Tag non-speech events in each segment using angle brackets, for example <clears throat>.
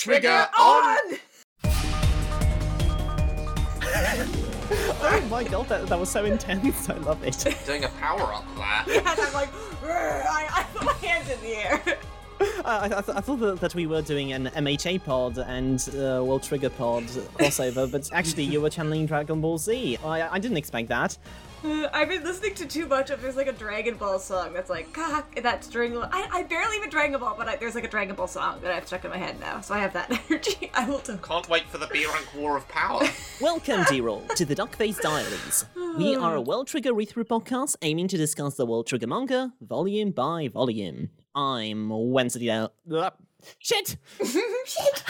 Trigger on! <laughs> Oh my god, that, that was so intense. I love it. <laughs> Doing a power up there. <laughs> And I'm like, I, I put my hands in the air. I, I, th- I thought that, that we were doing an MHA pod and uh, World Trigger pod crossover, but actually you were channeling Dragon Ball Z. I, I didn't expect that. <laughs> I've been listening to too much of there's like a Dragon Ball song that's like, God, that's Dragon Ball. I, I barely even Dragon Ball, but I, there's like a Dragon Ball song that I've stuck in my head now, so I have that <laughs> energy. I will do. Can't wait for the B rank war of power. <laughs> Welcome, D-Roll, to the Duckface Diaries. We are a World Trigger read-through podcast aiming to discuss the World Trigger manga, volume by volume. I'm Wensleydale... Blah. Shit! Shit!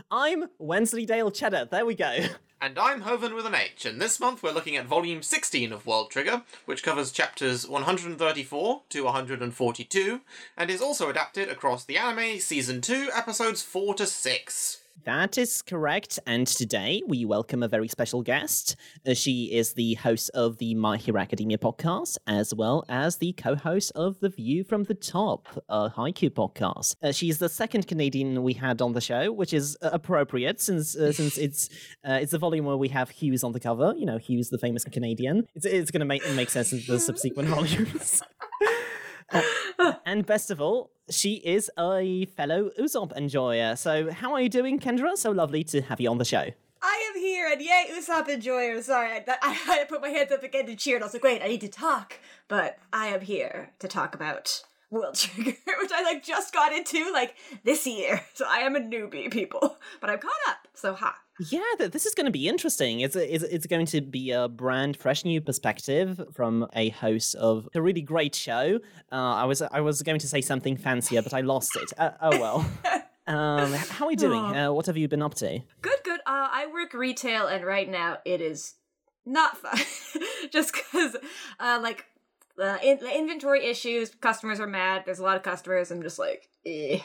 <laughs> I'm Wensleydale Cheddar, there we go. And I'm Hoven with an H, and this month we're looking at volume 16 of World Trigger, which covers chapters 134 to 142, and is also adapted across the anime season 2, episodes 4 to 6. That is correct, and today we welcome a very special guest. Uh, she is the host of the My Hero Academia podcast, as well as the co-host of the View from the Top, a Haikyuu podcast. Uh, she's the second Canadian we had on the show, which is uh, appropriate since uh, since <laughs> it's uh, it's the volume where we have Hughes on the cover. You know, Hughes, the famous Canadian. It's it's going to make make sense in the subsequent <laughs> volumes. <laughs> And best of all, she is a fellow Usopp enjoyer. So, how are you doing, Kendra? So lovely to have you on the show. I am here, and yay, Usopp Enjoyer. Sorry, I, I, <laughs> put my hands up again to cheer, and I was like, wait, I need to talk. But I am here to talk about World <laughs> Trigger, which I like just got into like this year. <laughs> So I am a newbie, people. But I'm caught up, so ha. Yeah, th- this is going to be interesting. It's, a, it's it's going to be a brand fresh new perspective from a host of a really great show. Uh, I was I was going to say something fancier, but I lost it. Uh, oh well. <laughs> Um, how are you doing? Uh, what have you been up to? Good, good. Uh, I work retail, and right now it is not fun. <laughs> Just because, uh, like, uh, in- the inventory issues, customers are mad. There's a lot of customers. I'm just like, eh,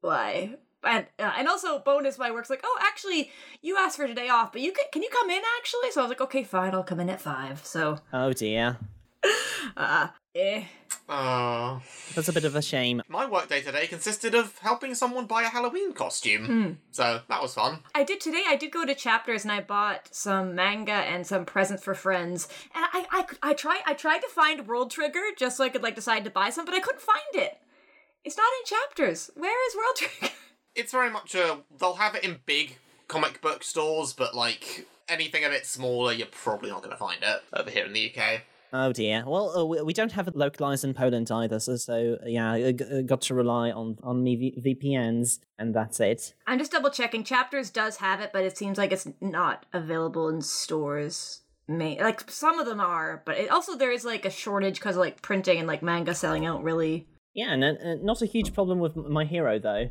why? And uh, and also bonus, my work's like, oh, actually, you asked for today off, but you can can you come in actually? So I was like, okay, fine, I'll come in at five. So, Oh dear, <laughs> uh, eh. Oh. that's a bit of a shame. My work day today consisted of helping someone buy a Halloween costume. So that was fun. I did today. I did go to Chapters and I bought some manga and some presents for friends. And I, I, I tried, I tried to find World Trigger just so I could like decide to buy some, but I couldn't find it. It's not in Chapters. Where is World <laughs> Trigger? It's very much a. They'll have it in big comic book stores, but like anything a bit smaller, you're probably not going to find it over here in the UK. Oh dear. Well, uh, we, we don't have it localized in Poland either, so, so yeah, I g- got to rely on on me v- VPNs, and that's it. I'm just double checking. Chapters does have it, but it seems like it's not available in stores. May like some of them are, but it, also there is like a shortage because of like printing and like manga selling out really. Yeah, and uh, uh, not a huge problem with my hero though. <laughs>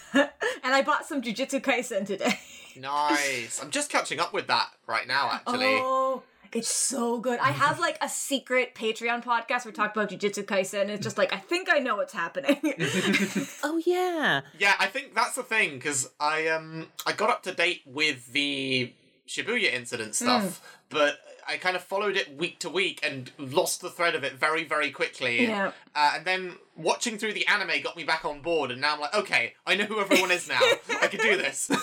<laughs> and I bought some Jujutsu Kaisen today. Nice. I'm just catching up with that right now, actually. Oh, it's so good. I have like a secret Patreon podcast where we talk about Jujutsu Kaisen. And it's just like I think I know what's happening. <laughs> Oh yeah. Yeah, I think that's the thing because I um I got up to date with the Shibuya incident stuff, but I kind of followed it week to week and lost the thread of it very very quickly. Yeah. Uh, and then watching through the anime got me back on board, and now I'm like, okay, I know who everyone is now. I can do this. <laughs>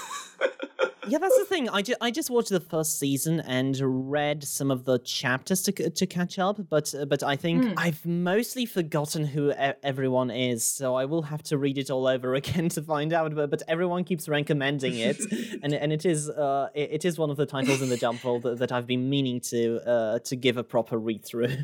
Yeah, that's the thing. I, ju- I just watched the first season and read some of the chapters to c- to catch up, but uh, but I think I've mostly forgotten who e- everyone is, so I will have to read it all over <laughs> again to find out. But, but everyone keeps recommending it, <laughs> and and it is uh it, it is one of the titles in the jump that, that I've been meaning to uh to give a proper read through.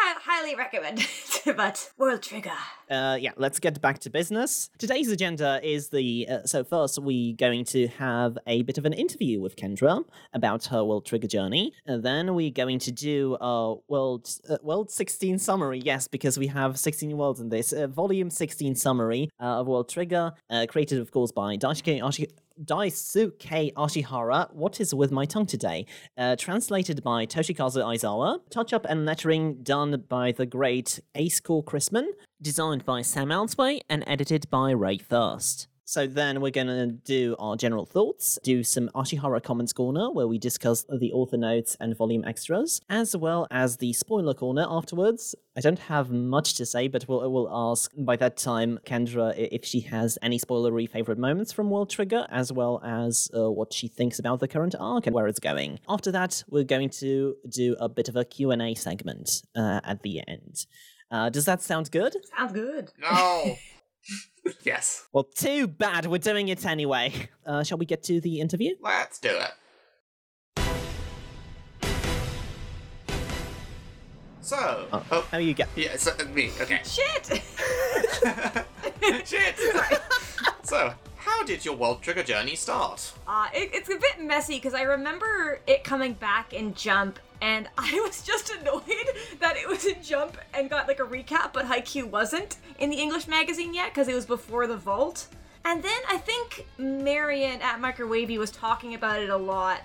Highly recommend <laughs> it, but World Trigger. Uh, yeah, let's get back to business. Today's agenda is the. Uh, so, first, we're going to have a bit of an interview with Kendra about her World Trigger journey. And then we're going to do a World, uh, World 16 summary. Yes, because we have 16 worlds in this. Uh, volume 16 summary uh, of World Trigger, uh, created, of course, by Daisuke Ashi. Daisuke Ashihara, What is With My Tongue Today? Uh, translated by Toshikazu Aizawa. Touch up and lettering done by the great Ace Core Christman. Designed by Sam Elzway and edited by Rae First. So then we're going to do our general thoughts, do some Ashihara Comments Corner, where we discuss the author notes and volume extras, as well as the spoiler corner afterwards. I don't have much to say, but we'll, we'll ask by that time Kendra if she has any spoilery favorite moments from World Trigger, as well as uh, what she thinks about the current arc and where it's going. After that, we're going to do a bit of a Q&A segment uh, at the end. Uh, does that sound good? Sounds good. No. <laughs> <laughs> yes. Well, too bad. We're doing it anyway. Uh, shall we get to the interview? Let's do it. So, Oh, oh, how you get? yeah, so, me, okay. <laughs> Shit! <laughs> Shit! so, how did your World Trigger journey start? Uh, it, it's a bit messy because I remember it coming back in Jump, and <laughs> I was just annoyed that it was in Jump and got like a recap, but Haikyuu wasn't in the English magazine yet because it was before the Vault. And then I think Marion at Microwavy was talking about it a lot,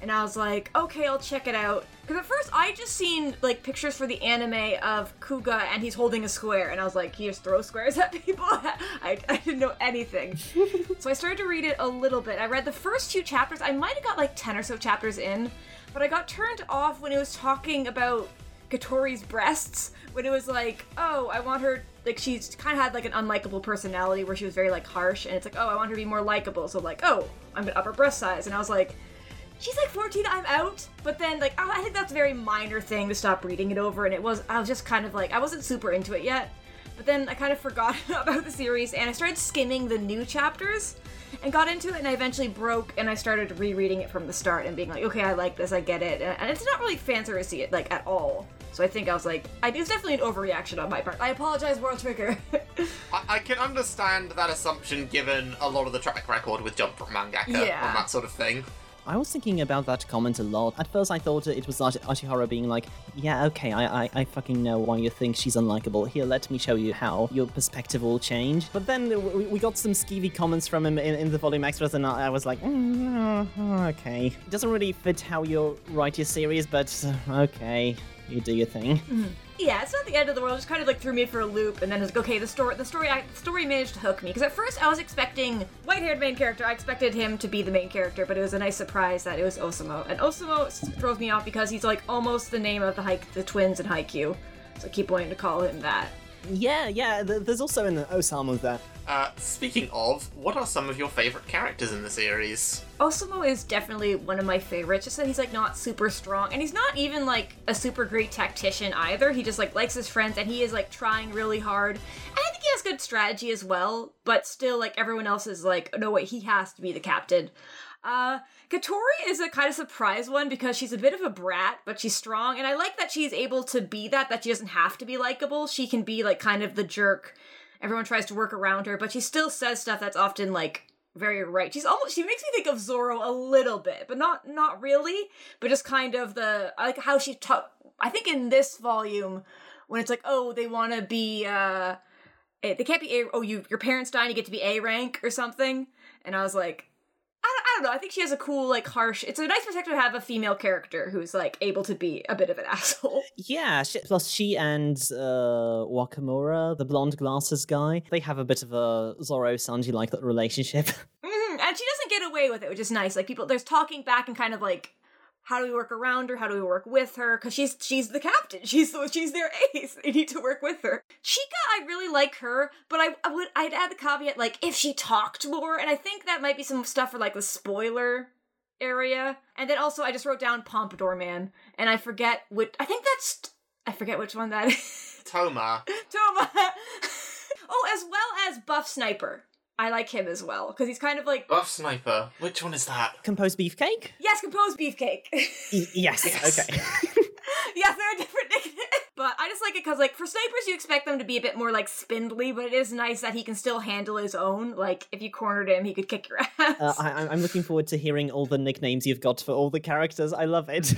and I was like, okay, I'll check it out. Because at first I just seen like pictures for the anime of Kuga and he's holding a square, and I was like, he just throws squares <laughs> at people. I, I didn't know anything. <laughs> so I started to read it a little bit. I read the first few chapters. I might have got like 10 or so chapters in, but I got turned off when it was talking about Katori's breasts. When it was like, oh, I want her like she's kind of had like an unlikable personality where she was very like harsh, and it's like, oh, I want her to be more likable. So like, oh, I'm gonna up her breast size, and I was like, she's like 14, I'm out. But then like, I I think that's a very minor thing to stop reading it over, and it was I was just kind of like I wasn't super into it yet. But then I kind of forgot <laughs> about the series, and I started skimming the new chapters. And got into it, and I eventually broke, and I started rereading it from the start, and being like, okay, I like this, I get it, and it's not really fan servicey like at all. So I think I was like, I, it was definitely an overreaction on my part. I apologize, World Trigger. <laughs> I, I can understand that assumption given a lot of the track record with Jump from Mangaka Yeah. and that sort of thing. I was thinking about that comment a lot. At first, I thought it was Ashi- Ashihara being like, "Yeah, okay, I, I, I fucking know why you think she's unlikable. Here, let me show you how your perspective will change." But then we, we got some skeevy comments from him in, in the volume extras, and I, I was like, mm, "Okay, it doesn't really fit how you write your series, but uh, okay, you do your thing." Yeah, it's not the end of the world. It just kind of like threw me for a loop, and then it's like, okay, the story, the story, the story managed to hook me. Because at first I was expecting white-haired main character. I expected him to be the main character, but it was a nice surprise that it was Osamo. And Osamo throws me off because he's like almost the name of the the twins in Haikyuu. So I keep wanting to call him that. Yeah, yeah. th- There's also an Osamu there. Uh, speaking of, what are some of your favourite characters in the series? Osamo is definitely one of my favorites. Just that he's like not super strong, and he's not even like a super great tactician either. He just like likes his friends, and he is like trying really hard. And I think he has good strategy as well, but still, like everyone else is like, no wait, he has to be the captain. Uh, Katori is a kind of surprise one because she's a bit of a brat, but she's strong, and I like that she's able to be that. That she doesn't have to be likable. She can be like kind of the jerk. Everyone tries to work around her, but she still says stuff that's often like very right. She's almost she makes me think of Zoro a little bit, but not not really, but just kind of the like how she talk I think in this volume when it's like, "Oh, they want to be uh eh, they can't be A oh, you your parents die you get to be A rank or something." And I was like, I don't, I don't know. I think she has a cool, like, harsh. It's a nice perspective to have a female character who's like able to be a bit of an <laughs> asshole. Yeah, she, plus she and uh, Wakamura, the blonde glasses guy, they have a bit of a Zoro Sanji like relationship. <laughs> Mhm, And she doesn't get away with it, which is nice. Like people, there's talking back and kind of like, how do we work around her? How do we work with her? Because she's she's the captain. <laughs> She's the, she's their ace. They need to work with her. Chica, I really like her, but I, I would I'd add the caveat like if she talked more, and I think that might be some stuff for like the spoiler area. And then also I just wrote down Pompadour Man, and I forget which. I think that's I forget which one that is. Toma. <laughs> Toma. <laughs> oh, as well as Buff Sniper. I like him as well because he's kind of like Buff Sniper. Which one is that? Composed beefcake? yes, composed beefcake. Y- <laughs> yes. Yes. Okay. <laughs> <laughs> yes, they're a different nickname, but I just like it because like for snipers you expect them to be a bit more like spindly, but it is nice that he can still handle his own. Like if you cornered him, he could kick your ass. Uh, I, I'm- I'm looking forward to hearing all the nicknames you've got for all the characters. I love it.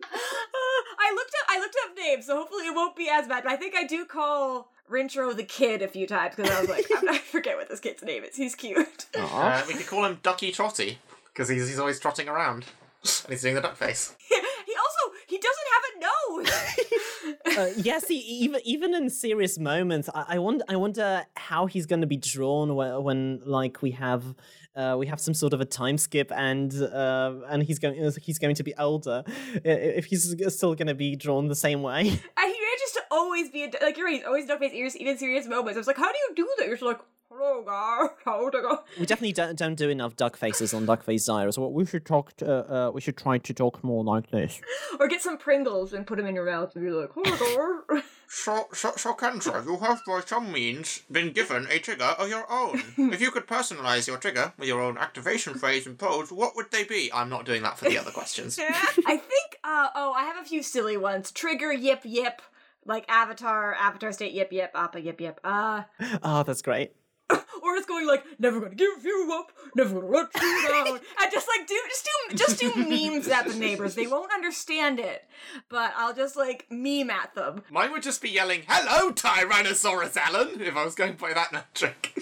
I looked up I looked up names, so hopefully it won't be as bad. But I think I do call Rintro the kid a few times because I was like, I'm- I forget what this kid's name is. He's cute. <laughs> Uh, we could call him Ducky Trotty, because he's, he's always trotting around. And he's doing the duck face. <laughs> he also he doesn't have a nose. <laughs> uh, yes, he, even even in serious moments, I, I wonder I wonder how he's going to be drawn when, when like we have uh, we have some sort of a time skip and uh, and he's going he's going to be older. If he's still going to be drawn the same way. And he manages to always be a, like you're right. He's always duck face ears, even serious moments. I was like, how do you do that? You're just like, hello, guy. How to go? We definitely don't, don't do enough duck faces on Duck Face Diaries. So we should talk. To, uh, we should try to talk more like this. Or get some Pringles and put them in your mouth and be like, hello, guy. So, so, so, Kendra, you have by some means been given a trigger of your own. <laughs> if you could personalize your trigger with your own activation phrase and pose, what would they be? I'm not doing that for the other questions. <laughs> I think. Uh, oh, I have a few silly ones. Trigger, yip, yip. Like Avatar, Avatar State, yip, yip, Appa, yip, yip. Uh, <laughs> Oh, that's great. <laughs> or it's going like, never gonna give you up, never gonna let you <laughs> down. I just like do just do just do memes at the neighbors. They won't understand it, but I'll just like meme at them. Mine would just be yelling, Hello, Tyrannosaurus Alan, if I was going by that trick.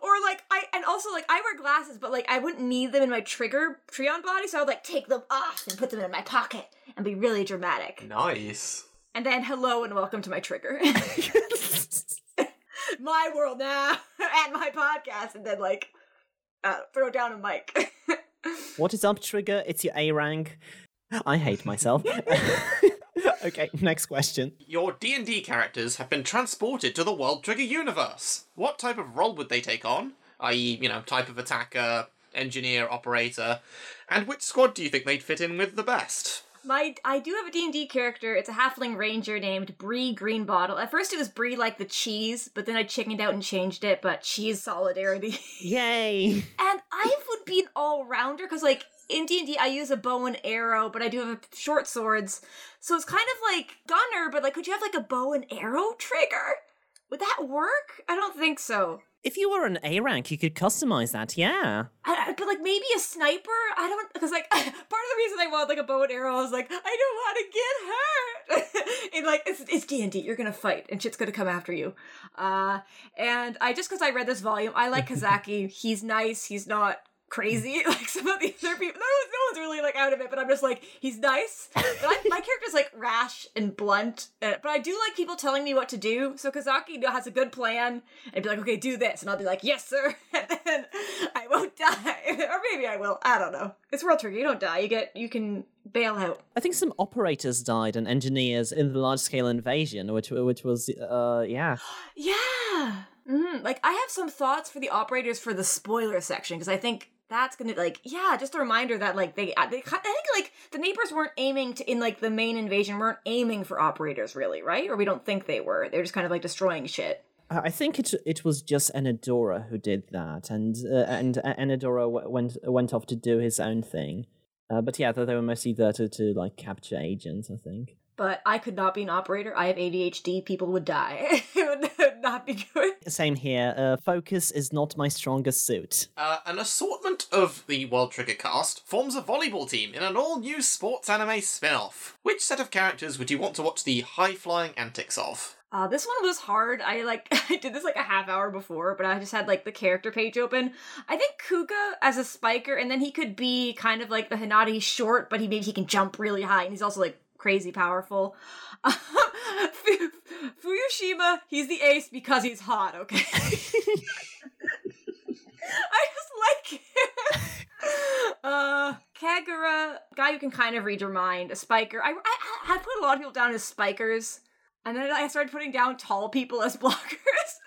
or like I and also like I wear glasses, but like I wouldn't need them in my trigger Trion body, so I would like take them off and put them in my pocket and be really dramatic. nice. And then hello and welcome to my trigger. <laughs> my world now <laughs> and my podcast, and then like uh, throw down a mic. <laughs> What is up, Trigger? It's your A rank. I hate myself. okay, next question. Your D&D characters have been transported to the World Trigger universe. What type of role would they take on? I.e., you know, type of attacker, engineer, operator, and which squad do you think they'd fit in with the best? My I do have a D&D character. It's a halfling ranger named Bree Greenbottle. At first it was Bree like the cheese, but then I chickened out and changed it, but cheese solidarity. <laughs> Yay! and I would be an all-rounder cuz like in D&D I use a bow and arrow, but I do have short swords. So it's kind of like gunner, but like could you have like a bow and arrow trigger? Would that work? I don't think so. If you were an A rank, you could customize that, yeah. I, I- but like maybe a sniper. I don't because like <laughs> part of the reason I want like a bow and arrow is like I don't want to get hurt. <laughs> and like it's it's D and D. You're gonna fight and shit's gonna come after you. Uh, and I just because I read this volume, I like <laughs> Kazaki. He's nice. He's not crazy <laughs> like some of the other people. No, one's- no one's really like out of it, but I'm just like he's nice. But I, my character's like rash and blunt. Uh, but I do like people telling me what to do. So Kazaki has a good plan and be like, okay, do this, and I'll be like, yes, sir, <laughs> and then I won't <laughs> die, or maybe I will. I don't know. It's World Trigger. You don't die. You get you can bail out. I think some operators died and engineers in the large scale invasion, which which was uh yeah. <gasps> Yeah. hmm Like I have some thoughts for the operators for the spoiler section because I think that's gonna like yeah, just a reminder that like they they I think like the neighbors weren't aiming to in like the main invasion weren't aiming for operators really right or we don't think they were they're just kind of like destroying shit. I think it it was just Enedora who did that, and uh, and uh, Enedora w- went went off to do his own thing. Uh, but yeah, they were mostly there to, to like capture agents. I think. But I could not be an operator. I have ADHD. People would die. <laughs> it would <laughs> not be good. Same here. Uh, focus is not my strongest suit. Uh, an assortment of the World Trigger cast forms a volleyball team in an all-new sports anime spin-off. Which set of characters would you want to watch the high-flying antics of? Uh, this one was hard. I like <laughs> I did this like a half hour before, but I just had like the character page open. I think Kuga as a spiker, and then he could be kind of like the Hinata. He's short, but he maybe he can jump really high, and he's also like crazy powerful. <laughs> Fu- Fuyushima, he's the ace because he's hot. Okay. <laughs> I just like him. <laughs> Uh, Kagura, guy who can kind of read your mind, a spiker. I, I, I put a lot of people down as spikers, and then I started putting down tall people as blockers.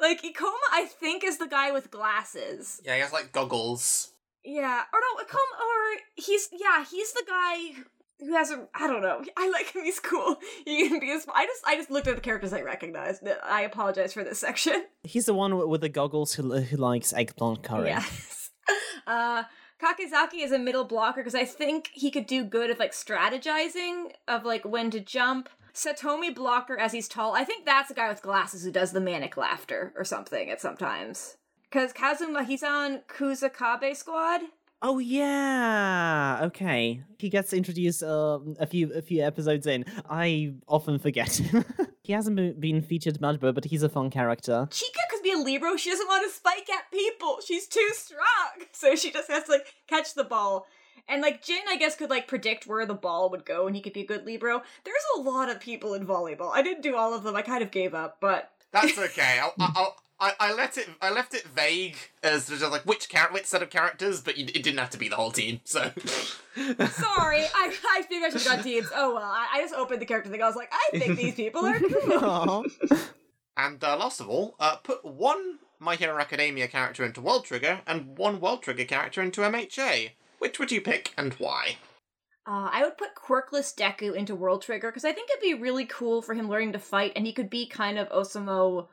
like Ikoma, I think is the guy with glasses. Yeah, he has like goggles. Yeah, or no, Ikoma, or he's yeah, he's the guy who has a I don't know. <laughs> I like him. He's cool. <laughs> He can be. A, I just I just looked at the characters I recognized. I apologize for this <laughs> section. He's the one with the goggles who who likes eggplant curry. Yes. Uh, Kakizaki is a middle blocker because I think he could do good at like strategizing of like when to jump. Satomi blocker as he's tall. I think that's the guy with glasses who does the manic laughter or something at sometimes. Because Kazuma, he's on Kusakabe squad. Oh yeah. Okay. He gets introduced um, a few a few episodes in. I often forget him. <laughs> he hasn't been, been featured much, but but he's a fun character. Chica could be a Libero. She doesn't want to spike at people. She's too strong. <laughs> So she just has to like catch the ball. And like Jin, I guess, could like predict where the ball would go and he could be a good Libero. There's a lot of people in volleyball. I didn't do all of them. I kind of gave up, but That's okay. I'll, I'll, I, I let it. I left it vague as just like which char- which set of characters, but you, it didn't have to be the whole team. So <laughs> sorry. I, I think I should have done teams. Oh well, I, I just opened the character thing. I was like, I think these people are cool. <laughs> <laughs> And uh, last of all, uh, put one My Hero Academia character into World Trigger and one World Trigger character into MHA. Which would you pick and why? Uh, I would put Quirkless Deku into World Trigger because I think it'd be really cool for him learning to fight, and he could be kind of Osamo,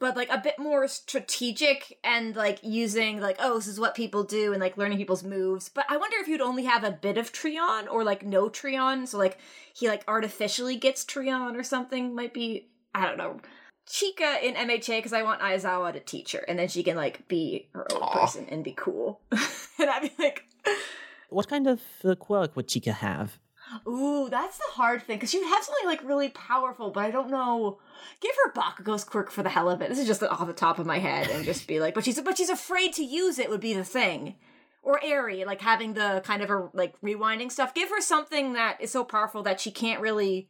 but like a bit more strategic and like using like oh this is what people do and like learning people's moves. But I wonder if you'd only have a bit of Trion or like no Trion, so like he like artificially gets Trion or something. Might be I don't know. Chika in MHA because I want Aizawa to teach her, and then she can like be her own Aw. person and be cool. <laughs> and I'd be like, <laughs> What kind of uh, quirk would Chica have? Ooh, that's the hard thing because she would have something like really powerful, but I don't know. Give her Bakugo's quirk for the hell of it. This is just off the top of my head, and just be like, but she's but she's afraid to use it would be the thing. Or Eri, like having the kind of a like rewinding stuff. Give her something that is so powerful that she can't really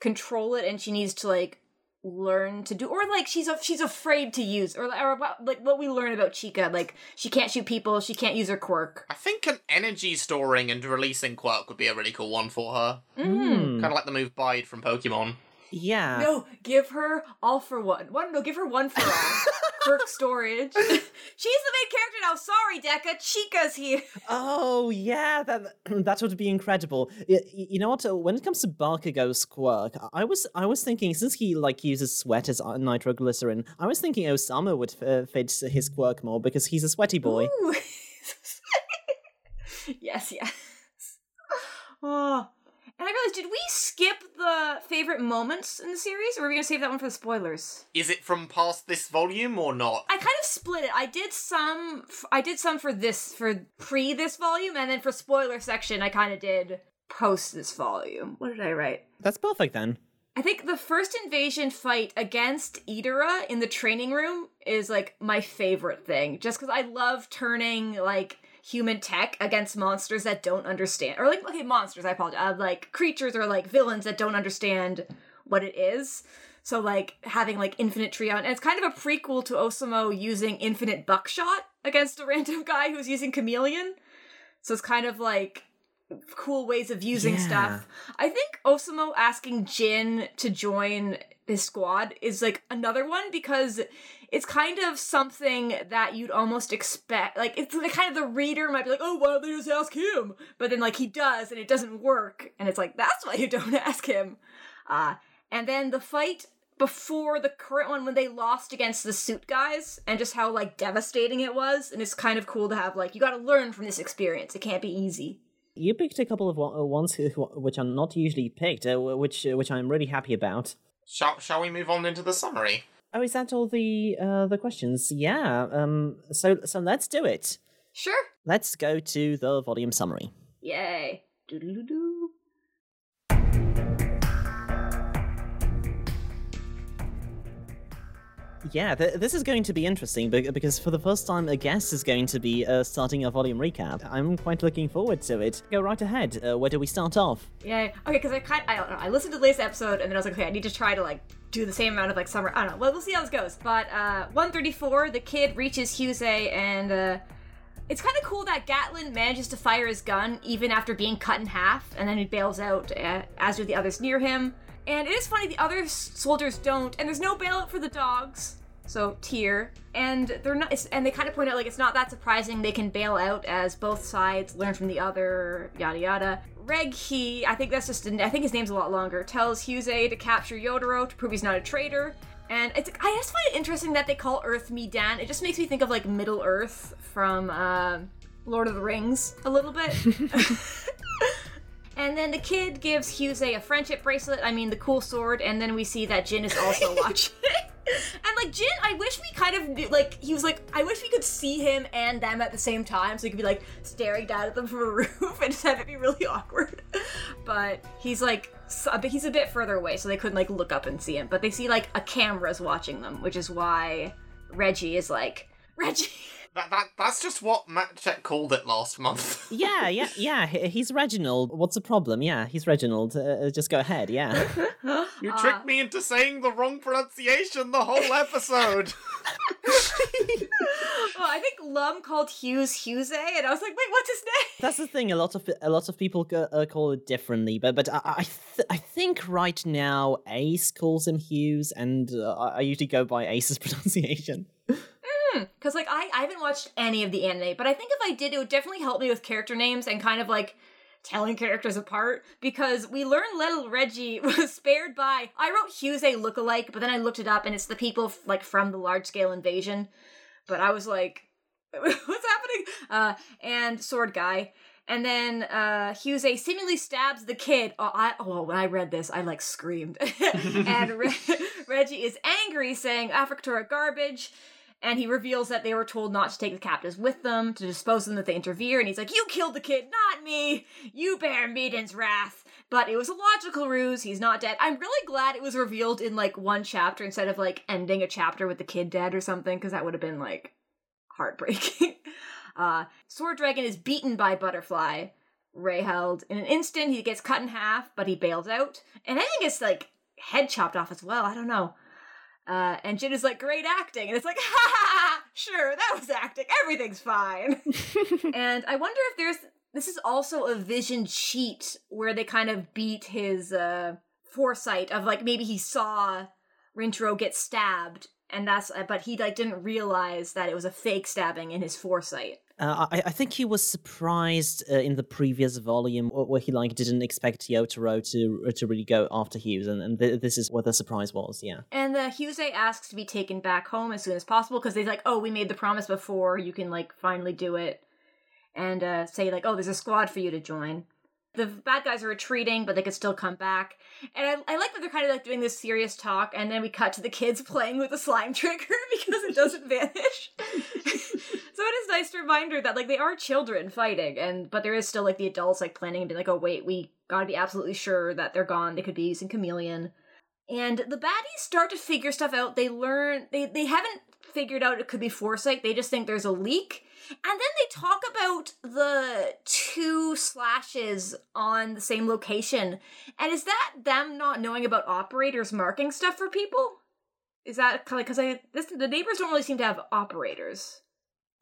control it, and she needs to like learn to do or like she's a, she's afraid to use or, or what- like what we learn about Chica like she can't shoot people she can't use her quirk I think an energy storing and releasing quirk would be a really cool one for her. mm. Hmm. Kind of like the move Bide from Pokemon. Yeah. No, give her all for one. One, no, give her one for all. <laughs> Quirk storage. <laughs> She's the main character now. Sorry, Deku. Chica's here. Oh yeah, that <clears throat> that would be incredible. Y- y- You know what? uh, When it comes to Bakugo's quirk, I was I was thinking since he like uses sweat as uh, nitroglycerin, I was thinking Osama would uh, fit his quirk more because he's a sweaty boy. Ooh. <laughs> yes, yes. Oh. And I realized, did we skip the favorite moments in the series, or were we gonna save that one for the spoilers? Is it from past this volume or not? I kind of split it. I did some. f- I did some for this for pre this volume, and then for spoiler section, I kind of did post this volume. What did I write? That's perfect then. I think the first invasion fight against Idara in the training room is like my favorite thing, just because I love turning like human tech against monsters that don't understand, or like okay, monsters. I apologize, uh, like creatures or like villains that don't understand what it is. So like having like infinite Trion, and it's kind of a prequel to Osamo using infinite buckshot against a <laughs> random guy who's using chameleon. So it's kind of like cool ways of using Yeah. stuff. I think Osamo asking Jin to join his squad is like another one because it's kind of something that you'd almost expect. Like it's the kind of the reader might be like, "Oh, why don't they just ask him?" But then like he does, and it doesn't work, and it's like that's why you <laughs> don't ask him. Uh, and then the fight before the current one when they lost against the suit guys and just how like devastating it was and it's kind of cool to have like you got to learn from this experience it can't be easy You picked a couple of uh, ones who, who- which are not usually picked, uh, which uh, which I'm really happy about. Shall Shall we move on into the summary? Oh, is that all the uh, the questions? Yeah. Um. So so let's do it. sure Let's go to the volume summary. Yay. Doo-doo-doo-doo. Yeah, th- this is going to be interesting because for the first time, a guest is going to be uh, starting a volume recap. I'm quite looking forward to it. Go right ahead. Uh, where do we start off? Yeah. Okay, because I kind I don't know. I listened to the latest episode and then I was like, okay, I need to try to like do the same amount of like summer. I don't know. Well, we'll see how this goes. But uh 134, the kid reaches Hyuse and uh it's kind of cool that Gatlin manages to fire his gun even after being cut in half, and then he bails out, uh, as do the others near him. And it is funny, the other s- soldiers don't, and there's no bailout for the dogs. So tier, and they're not, and they kind of point out like it's not that surprising they can bail out as both sides learn from the other, yada yada. Reg he, I think that's just, I think his name's a lot longer, tells Hyuse to capture Yotaro to prove he's not a traitor. And it's, I just find it interesting that they call Earth Medan. It just makes me think of like Middle Earth from uh, Lord of the Rings a little bit. <laughs> <laughs> And then the kid gives Hyuse a friendship bracelet, I mean the cool sword, and then we see that Jin is also <laughs> watching. and like Jin, I wish we kind of knew, like he was like, I wish we could see him and them at the same time, so he could be like staring down at them from a <laughs> roof and just have it be really awkward. But he's like, he's a bit further away, so they couldn't like look up and see him. But they see like a camera's watching them, which is why Reggie is like, <laughs> Reggie. That, that that's just what Matt Check called it last month. <laughs> Yeah, yeah, yeah. He's Reginald. What's the problem? Yeah, he's Reginald. Uh, uh, just go ahead. Yeah. <laughs> You Uh, tricked me into saying the wrong pronunciation the whole episode. Well, <laughs> I think Lum called Hughes Hughes, and I was like, wait, what's his name? That's the thing. A lot of a lot of people go, uh, call it differently, but but I I, th- I think right now Ace calls him Hughes, and uh, I I usually go by Ace's pronunciation. Because like I, I haven't watched any of the anime, but I think if I did, it would definitely help me with character names and kind of like telling characters apart. Because we learned little Reggie <laughs> was spared by I wrote Hughes a lookalike, but then I looked it up and it's the people like from the large scale invasion. But I was like, <laughs> what's happening? Uh, and sword guy. And then uh, Hughes a seemingly stabs the kid. Oh, I oh when I read this, I like screamed. <laughs> and Re- Reggie is angry, saying Aftokrator garbage and he reveals that they were told not to take the captives with them to dispose of them if they interfere and he's like you killed the kid not me. You bear maiden's wrath. But it was a logical ruse. He's not dead. I'm really glad it was revealed in like one chapter instead of like ending a chapter with the kid dead or something because that would have been like heartbreaking. <laughs> Uh sword dragon is beaten by butterfly. Ray held. In an instant he gets cut in half but he bails out. And i think it's like head chopped off as well. I don't know uh, and Jin is like, great acting. And it's like, <laughs> ha ha ha, sure, that was acting. Everything's fine. <laughs> and I wonder if there's, this is also a vision cheat where they kind of beat his uh, foresight of like, maybe he saw Rintaro get stabbed. And that's, but he like didn't realize that it was a fake stabbing in his foresight. Uh, I, I think he was surprised uh, in the previous volume where he like didn't expect Yotaro to to really go after Hughes, and, and th- this is what the surprise was. Yeah. And the Hyuse asks to be taken back home as soon as possible because they're like, oh, we made the promise before. You can like finally do it, and uh, say like, oh, there's a squad for you to join. The bad guys are retreating, but they could still come back. And I, I like that they're kind of like doing this serious talk, and then we cut to the kids <laughs> playing with the slime trigger <laughs> because it doesn't <laughs> vanish. so it is a nice reminder that like they are children fighting, and but there is still like the adults like planning and being like, oh wait, we gotta be absolutely sure that they're gone. They could be using chameleon and the baddies start to figure stuff out they learn they they haven't figured out it could be foresight they just think there's a leak and then they talk about the two slashes on the same location and is that them not knowing about operators marking stuff for people is that kind of because i this the neighbors don't really seem to have operators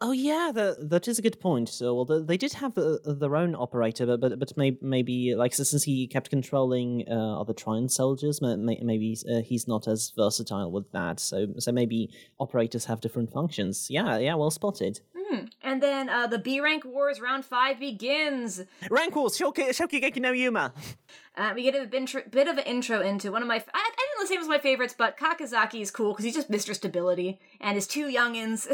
Oh yeah, that that is a good point. So well, the, they did have uh, their own operator, but but but may, maybe like since he kept controlling uh, other Trion soldiers, ma- may, maybe uh, he's not as versatile with that. So so maybe operators have different functions. Yeah, yeah, well spotted. Hmm. and then uh, the b rank wars round five begins Rank Wars, Shoki Shokigeki no Yuma. Uh, we get a bit, of an intro into one of my. I, I didn't say it was my favorites, but Kakizaki is cool because he's just Mr. Stability and his two youngins.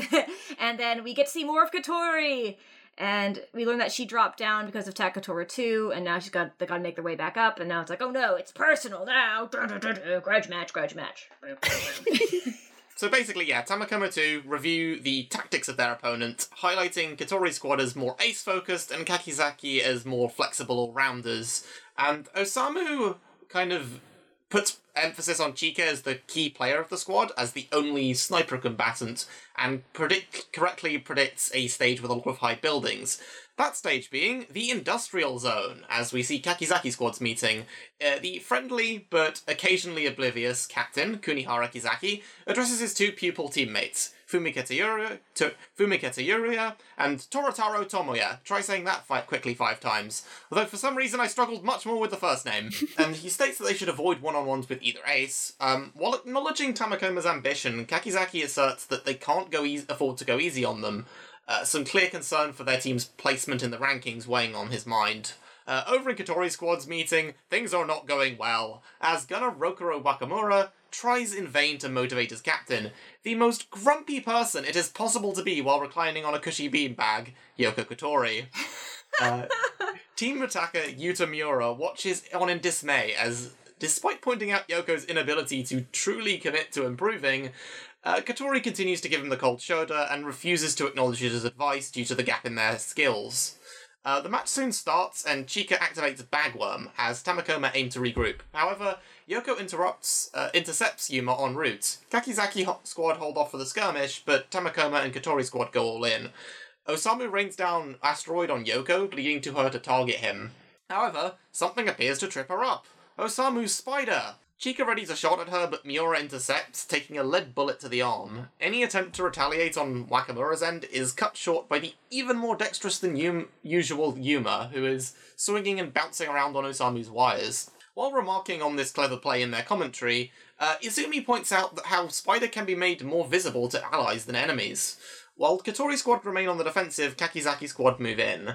<laughs> and then we get to see more of Katori. And we learn that she dropped down because of Takatora 2, and now she's got they got to make their way back up. And now it's like, oh no, it's personal now. Grudge match, grudge match. <laughs> So basically, yeah, Tamakoma 2 review the tactics of their opponent, highlighting Katori's squad as more ace focused and Kakizaki as more flexible all rounders. And Osamu kind of puts emphasis on Chika as the key player of the squad, as the only sniper combatant, and predict correctly predicts a stage with a lot of high buildings. That stage being the industrial zone, as we see Kakizaki squads meeting. Uh, the friendly but occasionally oblivious captain, Kuniharu Kizaki, addresses his two pupil teammates, Fumika Teruya, to, Fumika Teruya and Torotaro Tomoya. Try saying that fight quickly five times. Although for some reason I struggled much more with the first name. <laughs> and he states that they should avoid one-on-ones with either ace. Um, while acknowledging Tamakoma's ambition, Kakizaki asserts that they can't go e- afford to go easy on them. Uh, some clear concern for their team's placement in the rankings weighing on his mind. Uh, over in Katori's squad's meeting, things are not going well, as gunner Rokuro Wakamura tries in vain to motivate his captain, the most grumpy person it is possible to be while reclining on a cushy beanbag, Yoko Katori. <laughs> Uh, Team attacker Yuta Miura watches on in dismay as, despite pointing out Yoko's inability to truly commit to improving, uh, Katori continues to give him the cold shoulder and refuses to acknowledge his advice due to the gap in their skills. Uh, the match soon starts, and Chika activates Bagworm as Tamakoma aim to regroup. However, Yoko interrupts, uh, intercepts Yuma en route. Kakizaki ho- squad hold off for the skirmish, but Tamakoma and Katori squad go all in. Osamu rains down asteroid on Yoko, leading to her to target him. However, something appears to trip her up. Osamu's spider! Chika readies a shot at her, but Miura intercepts, taking a lead bullet to the arm. Any attempt to retaliate on Wakamura's end is cut short by the even more dexterous than usual Yuma, who is swinging and bouncing around on Osamu's wires. While remarking on this clever play in their commentary, uh, Izumi points out that how Spider can be made more visible to allies than enemies. While Katori squad remain on the defensive, Kakizaki squad move in.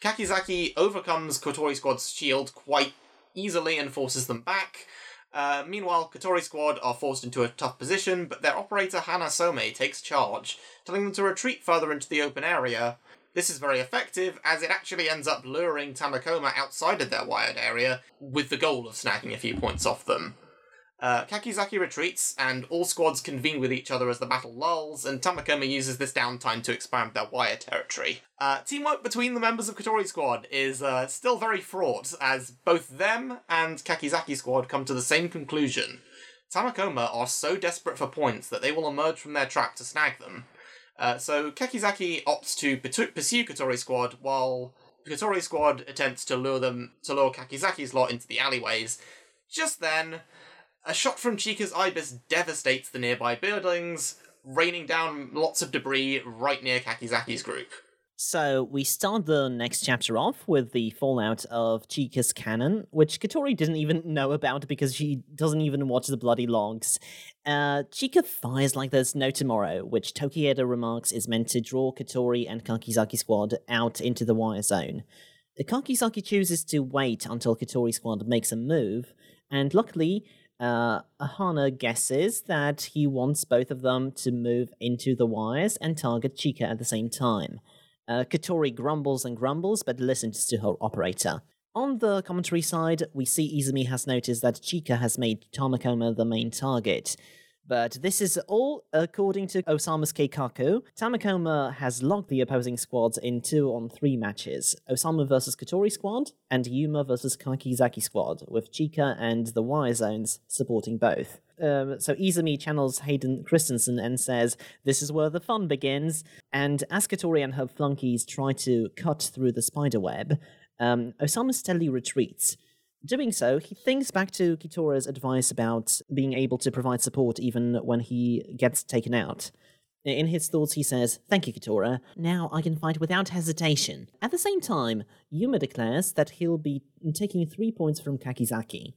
Kakizaki overcomes Katori squad's shield quite easily and forces them back. Uh, meanwhile, Katori squad are forced into a tough position, but their operator Hana Some takes charge, telling them to retreat further into the open area. This is very effective, as it actually ends up luring Tamakoma outside of their wired area, with the goal of snagging a few points off them. Uh, Kakizaki retreats, and all squads convene with each other as the battle lulls, and Tamakoma uses this downtime to expand their wire territory. Uh, teamwork between the members of Katori Squad is uh, still very fraught, as both them and Kakizaki Squad come to the same conclusion. Tamakoma are so desperate for points that they will emerge from their trap to snag them. Uh, so Kakizaki opts to pursue Katori Squad, while Katori Squad attempts to lure them to lure Kakizaki's lot into the alleyways. Just then, a shot from Chika's Ibis devastates the nearby buildings, raining down lots of debris right near Kakizaki's group. So we start the next chapter off with the fallout of Chika's cannon, which Katori didn't even know about because she doesn't even watch the bloody logs. Uh, Chika fires like there's no tomorrow, which Tokieda remarks is meant to draw Katori and Kakizaki squad out into the wire zone. The Kakizaki chooses to wait until Katori squad makes a move, and luckily, uh, Ahana guesses that he wants both of them to move into the wires and target Chika at the same time. Uh, Katori grumbles and grumbles, but listens to her operator. On the commentary side, we see Izumi has noticed that Chika has made Tamakoma the main target. But this is all according to Osama's Keikaku. Tamakoma has logged the opposing squads in two on three matches Osama versus Katori squad, and Yuma versus Kakizaki squad, with Chika and the Wire Zones supporting both. Um, so Izumi channels Hayden Christensen and says, This is where the fun begins. And as Katori and her flunkies try to cut through the spider web, um, Osamu steadily retreats. Doing so, he thinks back to Kitora's advice about being able to provide support even when he gets taken out. In his thoughts, he says, Thank you, Kitora. Now I can fight without hesitation. At the same time, Yuma declares that he'll be taking three points from Kakizaki.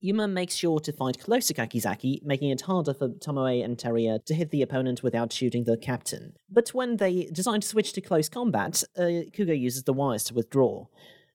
Yuma makes sure to fight close to Kakizaki, making it harder for Tomoe and Teruya to hit the opponent without shooting the captain. But when they decide to switch to close combat, uh, Kuga uses the wires to withdraw.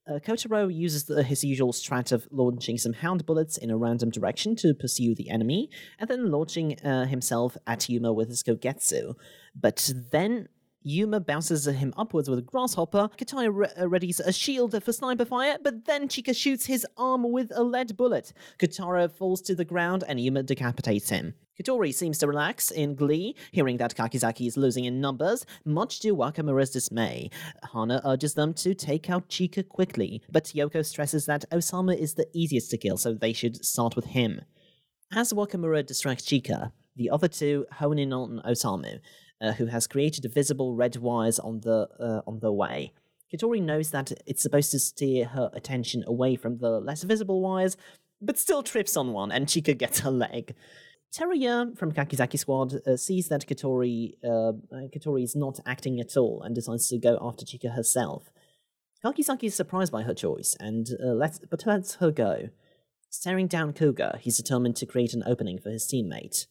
Uh, Kotaro uses the, his usual strat of launching some hound bullets in a random direction to pursue the enemy, and then launching uh, himself at Yuma with his Kogetsu. But then Yuma bounces him upwards with a grasshopper. Kataya re- uh, readies a shield for sniper fire, but then Chika shoots his arm with a lead bullet. Katara falls to the ground and Yuma decapitates him. Katori seems to relax in glee, hearing that Kakizaki is losing in numbers, much to Wakamura's dismay. Hana urges them to take out Chika quickly, but Yoko stresses that Osama is the easiest to kill, so they should start with him. As Wakamura distracts Chika, the other two hone in on Osamu, uh, who has created visible red wires on the uh, on the way. Katori knows that it's supposed to steer her attention away from the less visible wires, but still trips on one, and Chika gets her leg. Teruya from Kakizaki Squad uh, sees that Katori, uh, Katori is not acting at all and decides to go after Chika herself. Kakizaki is surprised by her choice and uh, lets, but lets her go. Staring down Kuga, he's determined to create an opening for his teammate.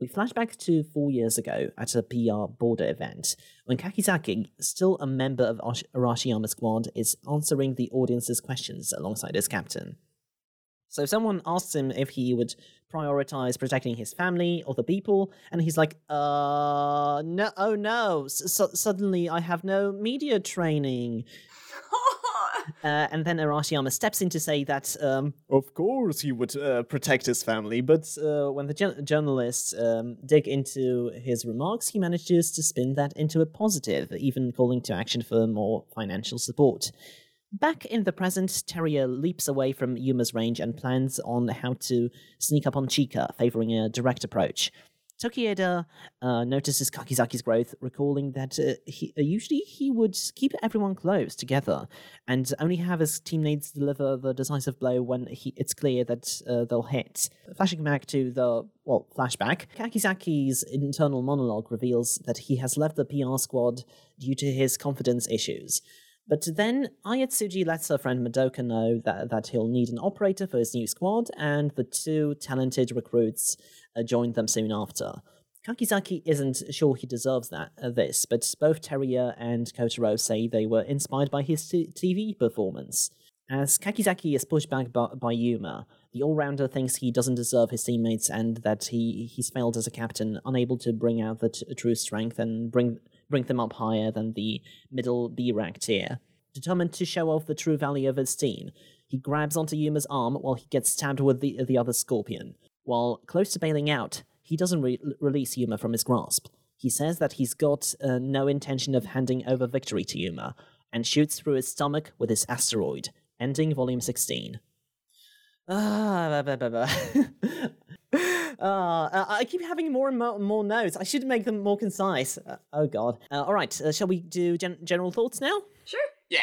We flash back to four years ago at a PR border event when Kakizaki, still a member of Ash- Arashiyama's squad, is answering the audience's questions alongside his captain. So someone asks him if he would prioritize protecting his family or the people, and he's like, "Uh, no, oh no! S- suddenly I have no media training." <laughs> Uh, and then Arashiyama steps in to say that, um, of course, he would uh, protect his family. But uh, when the jour- journalists um, dig into his remarks, he manages to spin that into a positive, even calling to action for more financial support. Back in the present, Teruya leaps away from Yuma's range and plans on how to sneak up on Chika, favoring a direct approach. Tokieda uh, notices Kakizaki's growth, recalling that uh, he, uh, usually he would keep everyone close together and only have his teammates deliver the decisive blow when he, it's clear that uh, they'll hit. Flashing back to the, well, flashback, Kakizaki's internal monologue reveals that he has left the PR squad due to his confidence issues. But then Ayatsuji lets her friend Madoka know that, that he'll need an operator for his new squad, and the two talented recruits uh, join them soon after. Kakizaki isn't sure he deserves that uh, this, but both Teruya and Kotaro say they were inspired by his t- TV performance. As Kakizaki is pushed back by, by Yuma, the all-rounder thinks he doesn't deserve his teammates and that he he's failed as a captain, unable to bring out the t- true strength and bring bring them up higher than the middle B rank tier. Determined to show off the true value of his team, he grabs onto Yuma's arm while he gets stabbed with the, the other scorpion. While close to bailing out, he doesn't re- release Yuma from his grasp. He says that he's got uh, no intention of handing over victory to Yuma, and shoots through his stomach with his asteroid, ending Volume 16. Ah, blah, blah, blah. Uh, I keep having more and more, more notes. I should make them more concise. Uh, oh god. Uh, all right, uh, shall we do gen- general thoughts now? Sure. Yeah.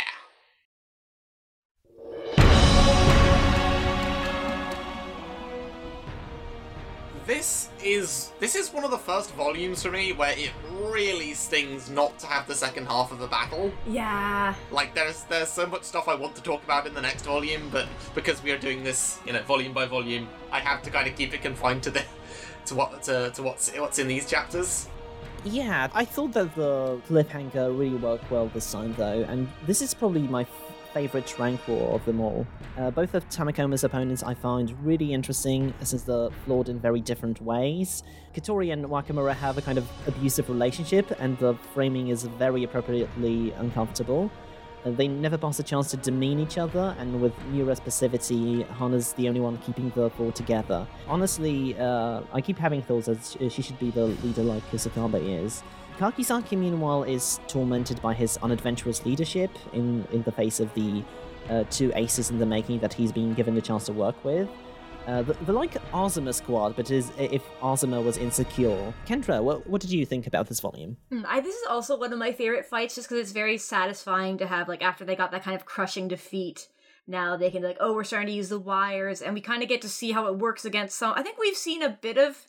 This is this is one of the first volumes for me where it really stings not to have the second half of a battle. Yeah. Like there's there's so much stuff I want to talk about in the next volume, but because we are doing this, you know, volume by volume, I have to kind of keep it confined to the to what to, to what's what's in these chapters. Yeah, I thought that the cliffhanger really worked well this time, though, and this is probably my f- favorite rank war of them all. Uh, both of Tamakoma's opponents I find really interesting, since they're flawed in very different ways. Katori and Wakamura have a kind of abusive relationship, and the framing is very appropriately uncomfortable. Uh, they never pass a chance to demean each other, and with Miura's passivity, Hana's the only one keeping the four together. Honestly, uh, I keep having thoughts that she should be the leader like Kusakabe is. Kakizaki, meanwhile, is tormented by his unadventurous leadership in, in the face of the uh, two aces in the making that he's been given the chance to work with. Uh, the, the like Azuma squad, but is if Azuma was insecure. Kendra, what, what did you think about this volume? Hmm, I, this is also one of my favorite fights just because it's very satisfying to have, like, after they got that kind of crushing defeat, now they can like, oh, we're starting to use the wires, and we kind of get to see how it works against some. I think we've seen a bit of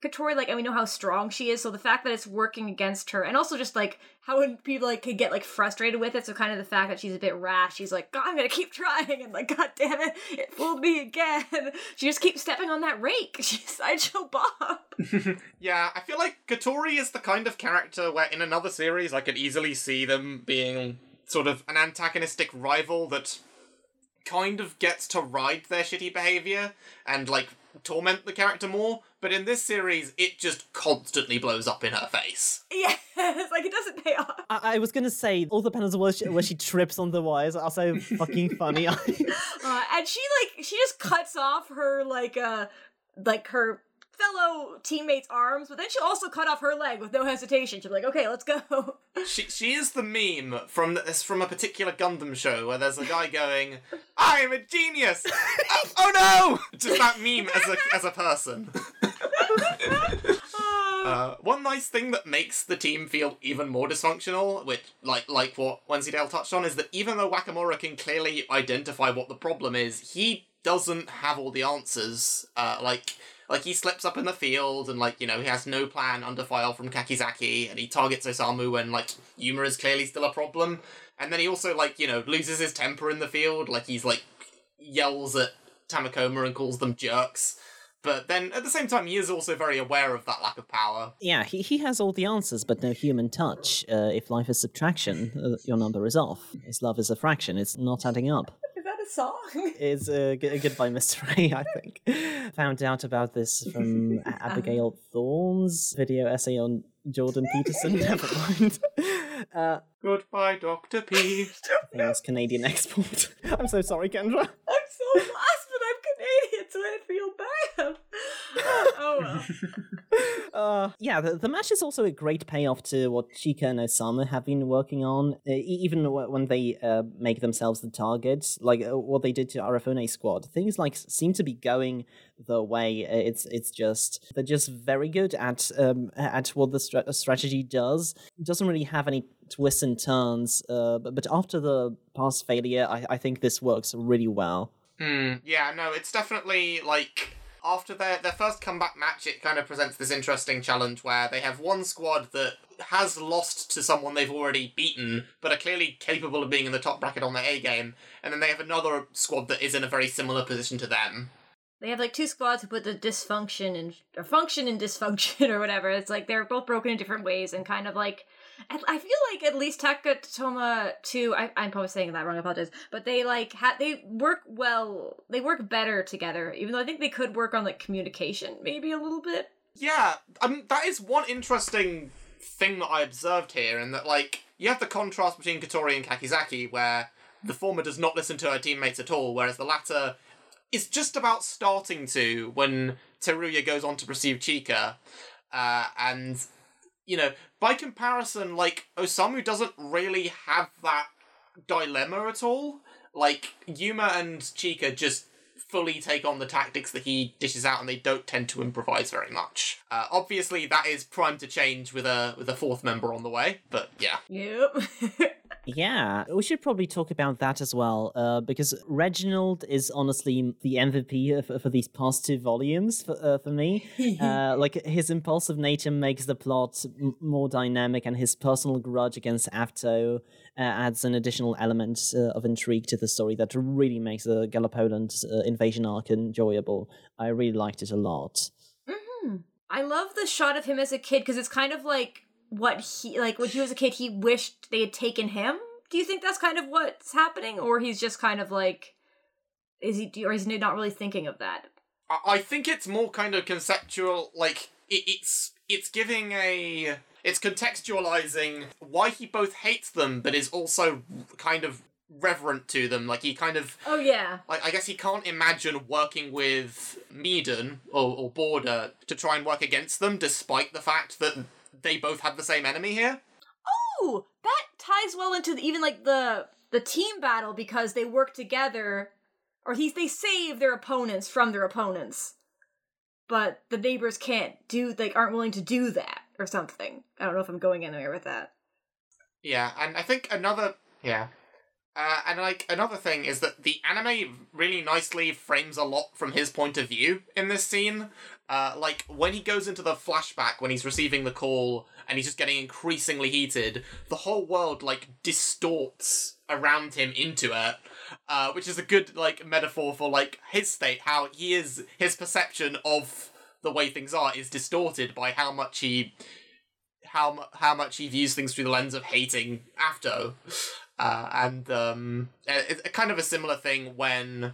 Katori, like, and we know how strong she is, so the fact that it's working against her, and also just like how people like could get like frustrated with it, so kind of the fact that she's a bit rash, she's like, God, I'm gonna keep trying, <laughs> and like, God damn it, it fooled me again. <laughs> She just keeps stepping on that rake. <laughs> She's sideshow Bob. Yeah, I feel like Katori is the kind of character where in another series I could easily see them being sort of an antagonistic rival that kind of gets to ride their shitty behavior and like torment the character more, but in this series it just constantly blows up in her face. yes, <laughs> like it doesn't pay off. I, I was gonna say all the panels where she, where she trips on the wires are so fucking funny. <laughs> Uh, and she like she just cuts off her like uh like her fellow teammate's arms, but then she'll also cut off her leg with no hesitation. She'll be like, okay, let's go. <laughs> She she is the meme from this from a particular Gundam show where there's a guy <laughs> going, "I'm a genius." oh, <laughs> oh no! Just that meme as a as a person. Uh, one nice thing that makes the team feel even more dysfunctional, which like like what Wensleydale touched on, is that even though Wakamura can clearly identify what the problem is, he doesn't have all the answers. Uh, like like he slips up in the field and like you know he has no plan under file from Kakizaki, and he targets Osamu when like Yuma is clearly still a problem, and then he also like you know loses his temper in the field, like he's like yells at Tamakoma and calls them jerks. But then at the same time, he is also very aware of that lack of power. yeah, he, he has all the answers, but no human touch. Uh, if life is subtraction, uh, your number is off. If love is a fraction, it's not adding up. <laughs> Is that a song? It's uh, g- goodbye, Mr. Ray, I think. Found out about this from <laughs> A- Abigail Thorne's video essay on Jordan Peterson. <laughs> Never mind. uh, Goodbye, Dr. P. I think that's Canadian export. I'm so sorry, Kendra. I'm so lost, but I'm Canadian, so I feel bad. <laughs> oh well. Uh, yeah, the, the match is also a great payoff to what Chika and Osamu have been working on, uh, even w- when they uh, make themselves the target, like uh, what they did to Arafune squad. Things like seem to be going the way. Uh, It's it's just they're just very good at um, at what the stra- strategy does. It doesn't really have any twists and turns, uh, but, but after the past failure, I, I think this works really well. Hmm. Yeah, no, it's definitely like after their their first comeback match, it kind of presents this interesting challenge where they have one squad that has lost to someone they've already beaten, but are clearly capable of being in the top bracket on their A game, and then they have another squad that is in a very similar position to them. They have like two squads who put the dysfunction and or function and dysfunction <laughs> or whatever. It's like they're both broken in different ways and kind of like I feel like at least Takatoma two. I, I'm probably saying that wrong. I apologize. But they like ha- they work well. They work better together. Even though I think they could work on like communication maybe a little bit. Yeah, mean that is one interesting thing that I observed here, and that like you have the contrast between Katori and Kakizaki, where the former does not listen to her teammates at all, whereas the latter is just about starting to when Teruya goes on to perceive Chika, uh, and you know by comparison, like Osamu doesn't really have that dilemma at all. Like Yuma and Chika just fully take on the tactics that he dishes out, and they don't tend to improvise very much. Uh, obviously, that is primed to change with a with a fourth member on the way, but yeah. Yep. <laughs> Yeah, we should probably talk about that as well, uh, because Reginald is honestly the MVP for, for these past two volumes for, uh, for me. <laughs> Uh, like his impulsive nature makes the plot m- more dynamic, and his personal grudge against Afto uh, adds an additional element uh, of intrigue to the story that really makes the Galopoula uh, invasion arc enjoyable. I really liked it a lot. hmm I love the shot of him as a kid because it's kind of like what he like when he was a kid. He wished they had taken him. Do you think that's kind of what's happening, or he's just kind of like, is he, or is he not really thinking of that? I, I think it's more kind of conceptual. Like it, it's it's giving a it's contextualizing why he both hates them, but is also kind of reverent to them. Like he kind of Oh yeah, like I guess he can't imagine working with Meaden or, or Border to try and work against them, despite the fact that they both have the same enemy here. Oh, that ties well into the, even like the the team battle because they work together, or he they save their opponents from their opponents, but the neighbors can't do like aren't willing to do that or something. I don't know if I'm going anywhere with that. Yeah, and I think another yeah. Uh, and like another thing is that the anime really nicely frames a lot from his point of view in this scene. Uh, like when he goes into the flashback when he's receiving the call and he's just getting increasingly heated, the whole world like distorts around him into it, uh, which is a good like metaphor for like his state, how he is his perception of the way things are is distorted by how much he how how much he views things through the lens of hating Afto, uh, and um, it's kind of a similar thing when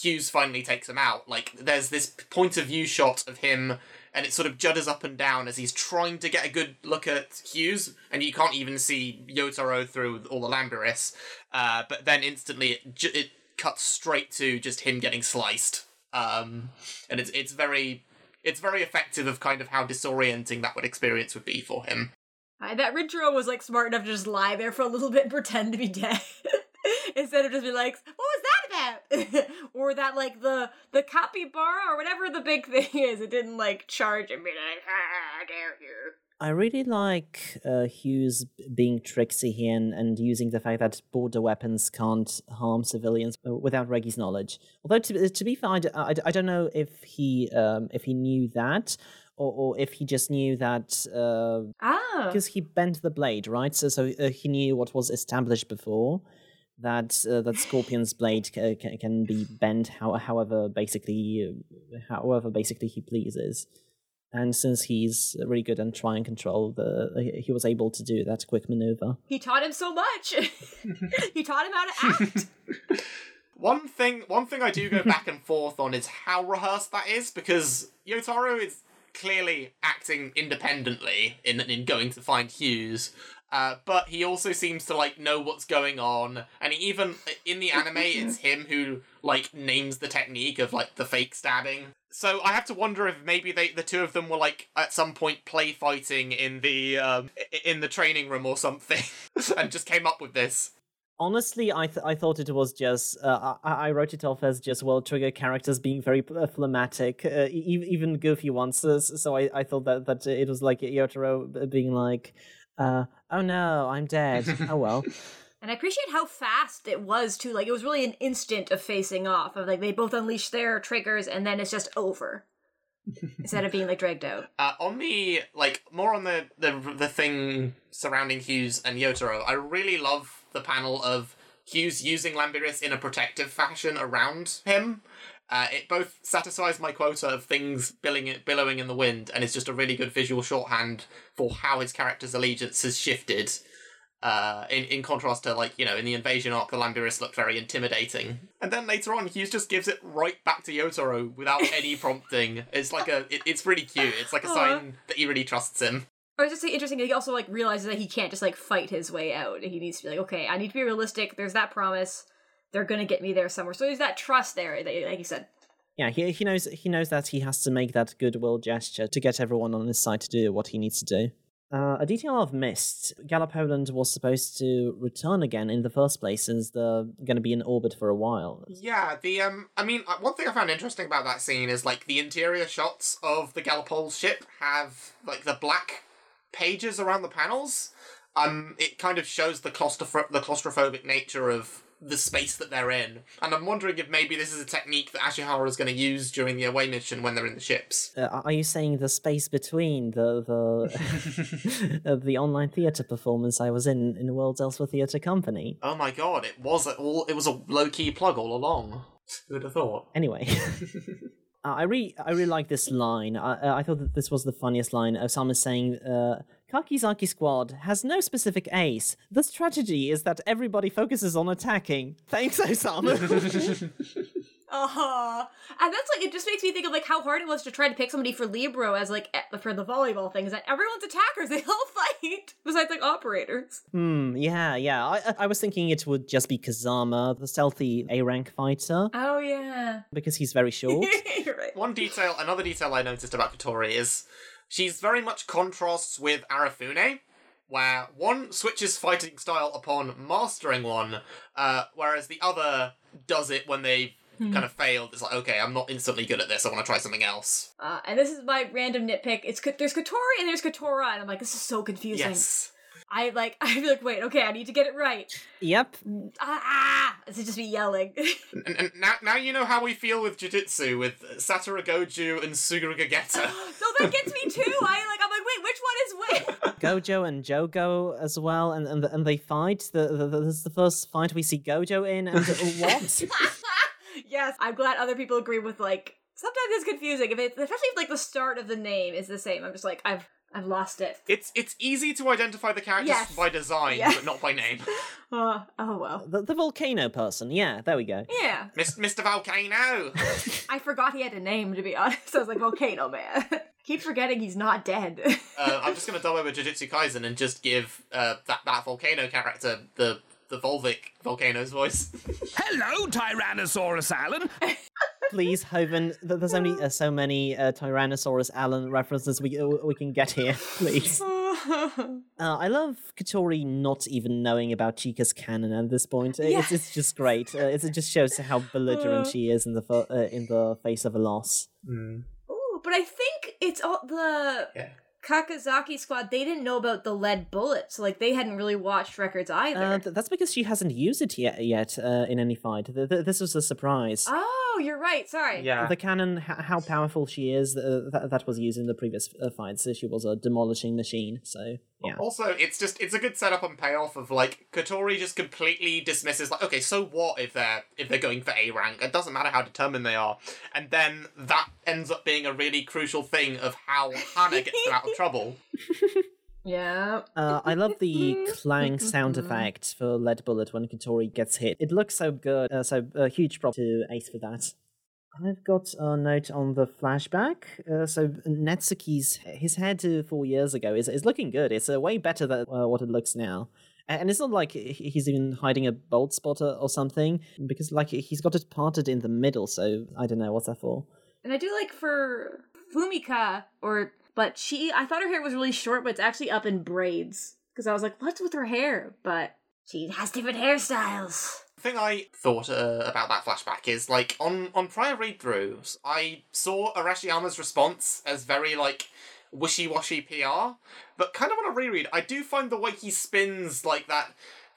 Hyuse finally takes him out. Like there's this point of view shot of him, and it sort of judders up and down as he's trying to get a good look at Hyuse, and you can't even see Yotaro through all the Lambiris. Uh, but then instantly it ju- it cuts straight to just him getting sliced, um, and it's it's very it's very effective of kind of how disorienting that would experience would be for him. I bet Rinchiro was like smart enough to just lie there for a little bit and pretend to be dead. <laughs> Instead of just be like, what was that about? <laughs> or that like the the capybara or whatever the big thing is, it didn't like charge and be like, ah, dare you. I really like uh, Hyuse being tricksy here and, and using the fact that border weapons can't harm civilians uh, without Reggie's knowledge. Although to, to be fair, I I don't know if he um, if he knew that or, or if he just knew that uh, Ah. because he bent the blade, right? So so uh, he knew what was established before that uh, that Scorpion's blade ca- ca- can be bent how, however basically uh, however basically he pleases. And since he's really good and try and control the, he was able to do that quick maneuver. He taught him so much. <laughs> he taught him how to act. <laughs> One thing, one thing I do go back and forth on is how rehearsed that is because Yotaro is clearly acting independently in in going to find Hyuse. Uh, but he also seems to like know what's going on, and he even in the anime, it's him who like names the technique of like the fake stabbing. So I have to wonder if maybe they the two of them were like at some point play fighting in the um, in the training room or something, <laughs> and just came up with this. Honestly, I th- I thought it was just uh, I-, I wrote it off as just well trigger characters being very uh, phlegmatic, uh, e- even goofy ones. So, so I, I thought that that it was like Yotaro being like, uh, "Oh no, I'm dead. oh well." <laughs> And I appreciate how fast it was too. Like it was really an instant of facing off. Of like they both unleash their triggers and then it's just over. <laughs> Instead of being like dragged out. Uh, on the like more on the, the the thing surrounding Hyuse and Yotaro, I really love the panel of Hyuse using Lambiris in a protective fashion around him. Uh, it both satisfies my quota of things billing it, billowing in the wind, and it's just a really good visual shorthand for how his character's allegiance has shifted. Uh, in in contrast to like you know in the invasion arc, the Lambiris looked very intimidating, and then later on Hyuse just gives it right back to Yotaro without <laughs> any prompting. It's like a it, it's really cute. It's like a Aw. sign that he really trusts him. Or it's just like, interesting. He also like realizes that he can't just like fight his way out. He needs to be like, okay, I need to be realistic. There's that promise. They're gonna get me there somewhere. So there's that trust there. That, like you said, Yeah, he he knows he knows that he has to make that goodwill gesture to get everyone on his side to do what he needs to do. Uh, a detail I've missed: Galapoland was supposed to return again in the first place, since they're going to be in orbit for a while. Yeah, the um, I mean, uh, one thing I found interesting about that scene is like the interior shots of the Galapol ship have like the black pages around the panels. Um, it kind of shows the claustroph- the claustrophobic nature of the space that they're in, and I'm wondering if maybe this is a technique that Ashihara is going to use during the away mission when they're in the ships. Uh, are you saying the space between the the <laughs> uh, the online theatre performance I was in in the World's Elsewhere Theatre Company? Oh my god, it was a, all it was a low key plug all along. Who would have thought? Anyway. Uh, <laughs> I really, I really like this line. I, I thought that this was the funniest line. Osamu saying, uh, "Kakizaki Squad has no specific ace. The strategy is that everybody focuses on attacking." Thanks, Osamu. <laughs> Uh-huh. and that's like it just makes me think of like how hard it was to try to pick somebody for Libero as like for the volleyball thing is That everyone's attackers. <laughs> They all fight besides like operators. hmm. Yeah, yeah. I, I- I was thinking it would just be Kazama, the stealthy A rank fighter, Oh yeah. because he's very short. <laughs> You're right. One detail, another detail I noticed about Katori is she's very much contrasts with Arafune, where one switches fighting style upon mastering one, uh, whereas the other does it when they kind of failed. It's like, okay, I'm not instantly good at this. I want to try something else. Uh, and this is my random nitpick. It's there's Katori and there's Kotaro, and I'm like, this is so confusing. Yes. I like <laughs> I feel like wait, okay, I need to get it right. yep. Ah, ah this is just me yelling. <laughs> And, and now, now you know how we feel with jujitsu with Satoru Gojo and Suguru Gageta. <gasps> no, that gets me too. I like I'm like wait, which one is which? <laughs> Gojo and Jogo as well, and and, and they fight. The, the, the, this is the first fight we see Gojo in, and what? yes, I'm glad other people agree with like sometimes it's confusing if it's especially if like the start of the name is the same. I'm just like I've I've lost it. It's it's easy to identify the characters Yes. by design, Yeah. but not by name. Uh, <laughs> oh well. the, the volcano person. Yeah, there we go. Yeah, Mis- Mr. Volcano. <laughs> I forgot he had a name to be honest. <laughs> I was like Volcano Man. Keep forgetting he's not dead. uh, I'm just gonna dub over Jujutsu Kaisen and just give uh, that that volcano character the the Volvic volcano's voice. <laughs> Hello, Tyrannosaurus Alan. <laughs> Please, Hoven. There's only uh, so many uh, Tyrannosaurus Alan references we uh, we can get here. <laughs> Please. Uh, I love Katori not even knowing about Chika's cannon at this point. It's, Yes. it's just great. Uh, it's- it just shows how belligerent Uh. she is in the fo- uh, in the face of a loss. Oh, but I think it's all the Yeah. Kakizaki squad. They didn't know about the lead bullets, like they hadn't really watched records either. Uh, th- that's because she hasn't used it yet yet uh, in any fight. Th- th- this was a surprise. oh, you're right. Sorry. Yeah. The cannon, h- how powerful she is, uh, that, that was used in the previous uh, fights. So she was a demolishing machine. So yeah, Also, it's just it's a good setup and payoff of like Katori just completely dismisses like okay, so what if they're if they're going for A rank? It doesn't matter how determined they are, and then that ends up being a really crucial thing of how Hana gets them out of trouble. <laughs> Yeah. uh, I love the <laughs> clang sound effect for lead bullet when Katori gets hit. It looks so good. Uh, so uh, huge prop to Ace for that. I've got a note on the flashback. Uh, so Netsuki's his head uh, four years ago is is looking good. It's uh, way better than uh, what it looks now. And it's not like he's even hiding a bald spot or, or something, because like he's got it parted in the middle. So I don't know what's that for. And I do like for Fumika, or but she, I thought her hair was really short, but it's actually up in braids. Because I was like, what's with her hair? But she has different hairstyles. The thing I thought uh, about that flashback is like on on prior read throughs, I saw Arashiyama's response as very like wishy washy PR, but kind of on a reread, I do find the way he spins like that.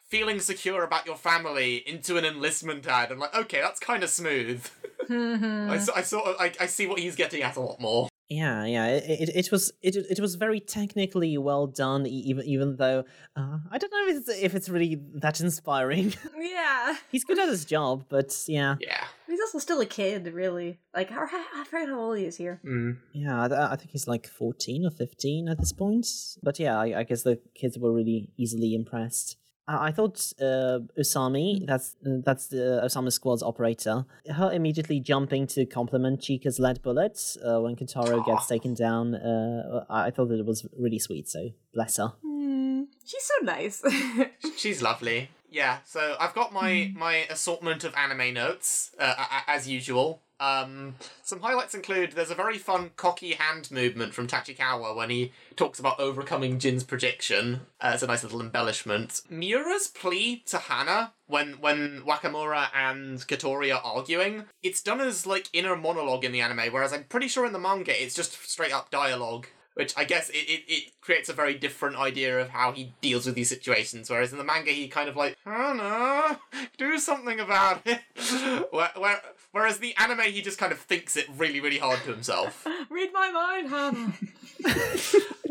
Feeling secure about your family into an enlistment ad. I'm like, okay, that's kind of smooth. <laughs> I, s- I sort of, I, I see what he's getting at a lot more. Yeah, yeah. It, it, it was it, it was very technically well done, e- even even though uh, I don't know if it's, if it's really that inspiring. <laughs> yeah. He's good at his job, but yeah, Yeah. He's also still a kid, really. Like, how, I forget how old he is here. Mm. yeah. I, I think he's like fourteen or fifteen at this point. But yeah, I, I guess the kids were really easily impressed. I, I thought uh, Usami, that's uh, that's the Osamu Squad's operator, her immediately jumping to compliment Chika's lead bullet uh, when Kentaro gets taken down. Uh, I, I thought that it was really sweet. So bless her. Hmm. She's so nice. <laughs> She's lovely. Yeah, so I've got my my assortment of anime notes uh, a- a- as usual. Um, some highlights include there's a very fun cocky hand movement from Tachikawa when he talks about overcoming Jin's prediction. Uh, it's a nice little embellishment. Miura's plea to Hana when when Wakamura and Katori are arguing, it's done as like inner monologue in the anime, whereas I'm pretty sure in the manga it's just straight up dialogue which I guess it, it, it creates a very different idea of how he deals with these situations. Whereas in the manga, he kind of like, no, do something about it. <laughs> where, where, whereas the anime, he just kind of thinks it really, really hard to himself. <laughs> Read my mind, Hana.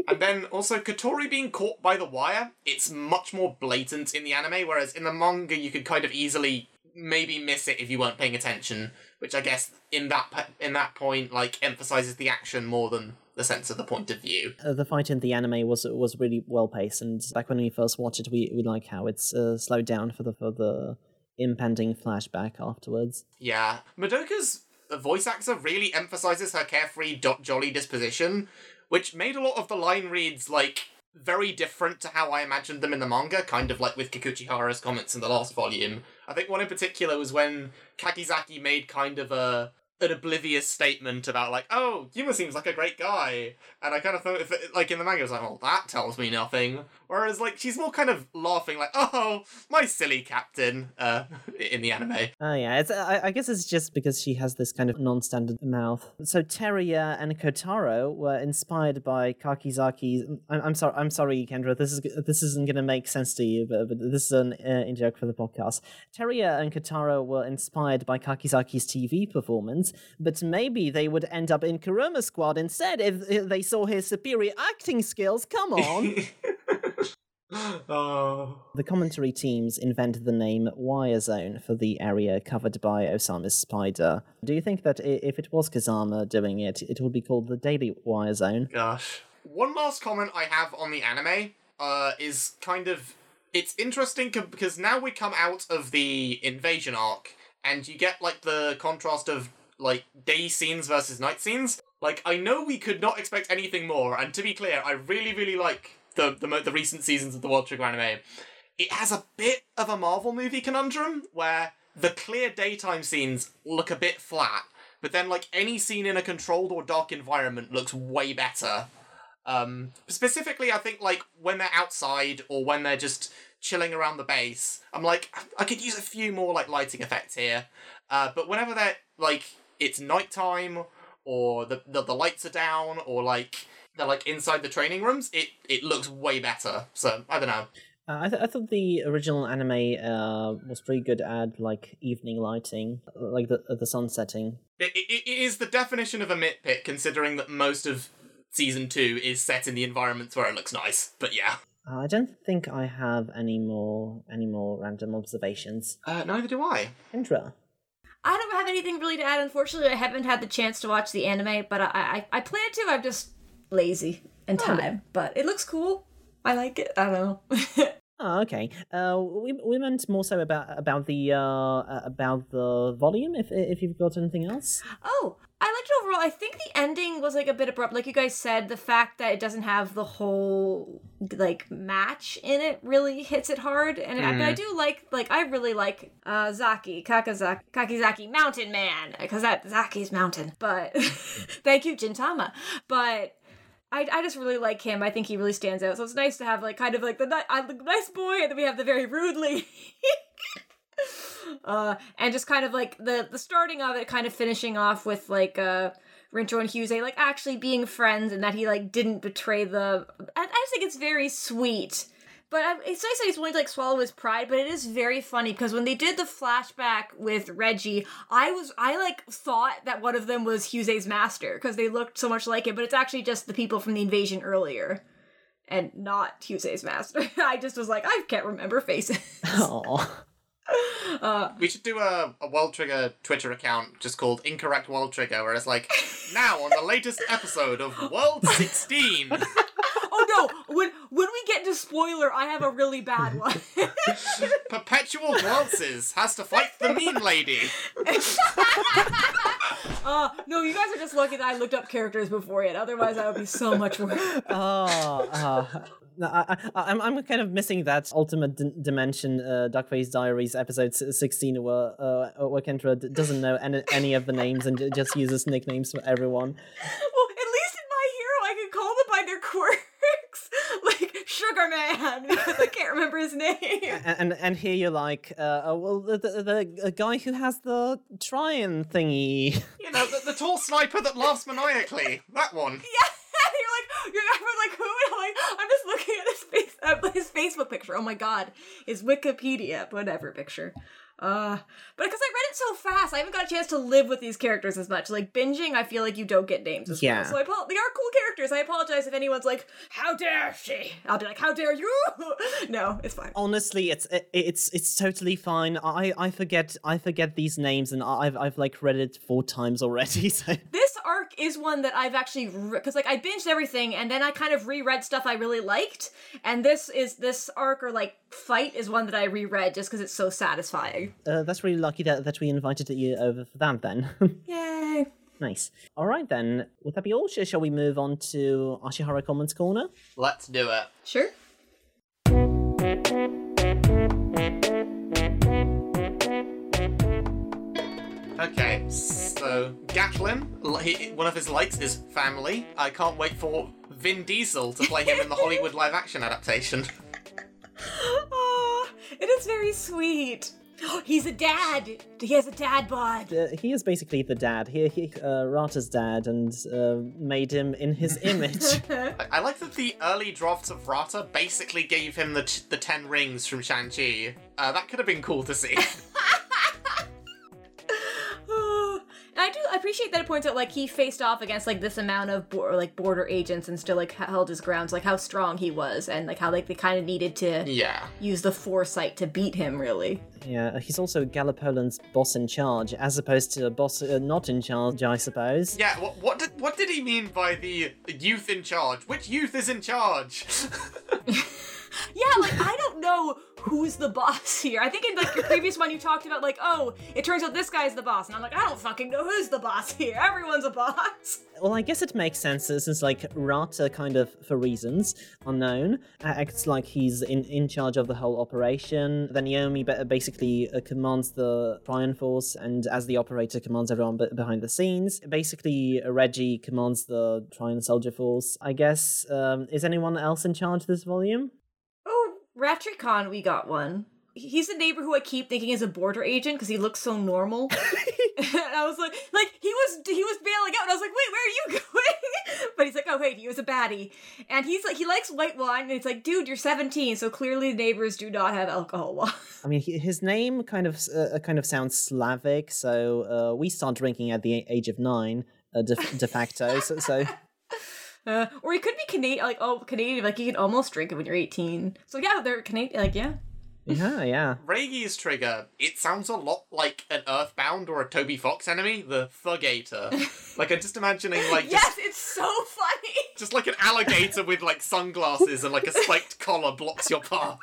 and then also Katori being caught by the wire, it's much more blatant in the anime, whereas in the manga, you could kind of easily maybe miss it if you weren't paying attention. Which I guess in that in that point like emphasizes the action more than the sense of the point of view. Uh, the fight in the anime was was really well paced, and back when we first watched it, we, we like how it's uh, slowed down for the for the impending flashback afterwards. Yeah. Madoka's voice actor really emphasizes her carefree, dot jolly disposition, which made a lot of the line reads, like, very different to how I imagined them in the manga, kind of like with Kikuchihara's comments in the last volume. I think one in particular was when Kakizaki made kind of a an oblivious statement about like, oh, Yuma seems like a great guy, and I kind of thought, if it, like in the manga, it was like, well, that tells me nothing. Whereas like she's more kind of laughing, like, oh, my silly captain, uh, <laughs> in the anime. Oh yeah, it's, I, I guess it's just because she has this kind of non-standard mouth. So Teruya and Kotaro were inspired by Kakizaki's. I'm, I'm sorry, I'm sorry, Kendra. This is this isn't going to make sense to you, but, but this is an uh, in joke for the podcast. Teruya and Kotaro were inspired by Kakizaki's TV performance, but maybe they would end up in Kuruma Squad instead if, if they saw his superior acting skills. Come on. <laughs> oh. The commentary teams invented the name Wire Zone for the area covered by Osamu's spider. Do you think that if it was Kazama doing it, it would be called the Daily Wire Zone? Gosh. One last comment I have on the anime uh, is kind of. It's interesting because now we come out of the invasion arc and you get like the contrast of like day scenes versus night scenes. Like, I know we could not expect anything more, and to be clear, I really, really like the, the, the recent seasons of the World Trigger anime. It has a bit of a Marvel movie conundrum where the clear daytime scenes look a bit flat, but then like any scene in a controlled or dark environment looks way better. Um, specifically, I think like when they're outside or when they're just chilling around the base, I'm like, I could use a few more like lighting effects here. Uh, but whenever they're like it's nighttime or the, the the lights are down or like they're like inside the training rooms, it it looks way better. So I don't know. Uh, I, th- I thought the original anime uh, was pretty good at like evening lighting, like the the sun setting. It, it, it is the definition of a nitpick, considering that most of season two is set in the environments where it looks nice. But yeah, Uh, I don't think I have any more any more random observations. uh, neither do I. Indra. I don't have anything really to add. Unfortunately, I haven't had the chance to watch the anime, but I I, I plan to. I'm just lazy and oh. time. But it looks cool. I like it. I don't know. <laughs> Oh, okay. Uh, we we meant more so about about the uh uh, about the volume. If if you've got anything else. Oh, I liked it overall. I think the ending was like a bit abrupt. Like you guys said, the fact that it doesn't have the whole like match in it really hits it hard. And I, but I do like like I really like uh Zaki Kakazaki Kakizaki Mountain Man because that Zaki's mountain. But <laughs> thank you Gintama. But I, I just really like him. I think he really stands out. So it's nice to have like kind of like the, the nice boy, and then we have the very rude <laughs> uh, and just kind of like the the starting of it, kind of finishing off with like uh Rincho and Hyuse like actually being friends, and that he like didn't betray the. I, I just think it's very sweet. But I, it's nice that he's willing to like swallow his pride. But it is very funny because when they did the flashback with Reggie, I was I like thought that one of them was Hyuse's master because they looked so much like him. But it's actually just the people from the invasion earlier, and not Hyuse's master. <laughs> I just was like I can't remember faces. Oh, <laughs> Uh, We should do a, a World Trigger Twitter account just called Incorrect World Trigger, where it's like, now on the latest episode of World 16. <laughs> oh no! When when we get to spoiler, I have a really bad <laughs> one. <laughs> Perpetual Glances has to fight the mean lady. <laughs> uh, no, you guys are just lucky that I looked up characters before yet. Otherwise, that would be so much worse. oh, uh, no, I, I, I'm I'm kind of missing that ultimate d- dimension, uh, Duckface Diaries episode 16, where uh, where Kendra d- doesn't know any, any of the names and j- just uses nicknames for everyone. Well, at least in My Hero, I can call them by their quirks, like Sugar Man, because <laughs> I can't remember his name. And and, and here you're like, uh, oh, well, the, the the guy who has the Trion thingy. <laughs> You know, the, the tall sniper that laughs maniacally. That one. <laughs> Yeah, you're like, you're I'm like, who? And I'm like, I'm just looking at his face, uh, his Facebook picture. Oh my god, his Wikipedia, whatever picture. Uh, but because I read it so fast, I haven't got a chance to live with these characters as much. Like binging, I feel like you don't get names as Yeah. well. So I apo- they are cool characters. I apologize if anyone's like, "How dare she?" I'll be like, "How dare you?" <laughs> no, it's fine. Honestly, it's it's it's totally fine. I I forget I forget these names, and I've I've like read it four times already. <laughs> So this arc is one that I've actually because like I binged everything and then I kind of reread stuff I really liked, and this is this arc or like fight is one that I reread just because it's so satisfying. uh, that's really lucky that that we invited you over for that. Then <laughs> Yay! nice. All right then. Would that be all? Shall we move on to Ashihara Comments Corner? Let's do it. Sure. Okay, so Gatlin, he, one of his likes is family. I can't wait for Vin Diesel to play him in the Hollywood live action adaptation. <laughs> Oh, it is very sweet. <gasps> He's a dad. He has a dad bod. Uh, he is basically the dad. He, he uh, Rata's dad, and uh, made him in his <laughs> image. <laughs> I, I like that the early drafts of Rata basically gave him the, t- the Ten Rings from Shang-Chi. Uh, that could have been cool to see. Appreciate that it points out like he faced off against like this amount of bo- like border agents and still like held his grounds, like how strong he was, and like how like they kind of needed to yeah. use the foresight to beat him. Really, yeah, he's also Galipoland's boss in charge, as opposed to a boss uh, not in charge, I suppose. Yeah, what, what did what did he mean by the youth in charge? Which youth is in charge? <laughs> <laughs> <laughs> yeah. Like I don't know who's the boss here. I think in like your previous one you talked about like, oh, it turns out this guy's the boss, and I'm like, I don't fucking know who's the boss here. Everyone's a boss. Well, I guess it makes sense since, like, Rata, kind of for reasons unknown, uh, acts like he's in, in charge of the whole operation. Then Naomi basically uh, commands the Trion Force, and as the operator, commands everyone be- behind the scenes. Basically, uh, Reggie commands the Trion Soldier Force. I guess, um, is anyone else in charge of this volume? Oh, Ratarikov, we got one. He's the neighbor who I keep thinking is a border agent because he looks so normal. and <laughs> <laughs> I was like, like he was he was bailing out, and I was like, wait, where are you <laughs> going? but he's like, oh wait, he was a baddie, and he's like, he likes white wine, and it's like, dude, you're 17, so clearly the neighbors do not have alcohol. I mean, his name kind of uh, kind of sounds Slavic, so uh, we start drinking at the age of nine, uh, de, de facto. so, so Uh, <laughs> or he could be Canadian, like oh Canadian, like you can almost drink it when you're 18. So yeah, they're Canadian, like yeah. yeah, yeah. Reigi's trigger, it sounds a lot like an Earthbound or a Toby Fox enemy, the Thugator. <laughs> like I'm just imagining like just Yes, it's so funny. Just like an alligator with like sunglasses and like a spiked collar blocks your path.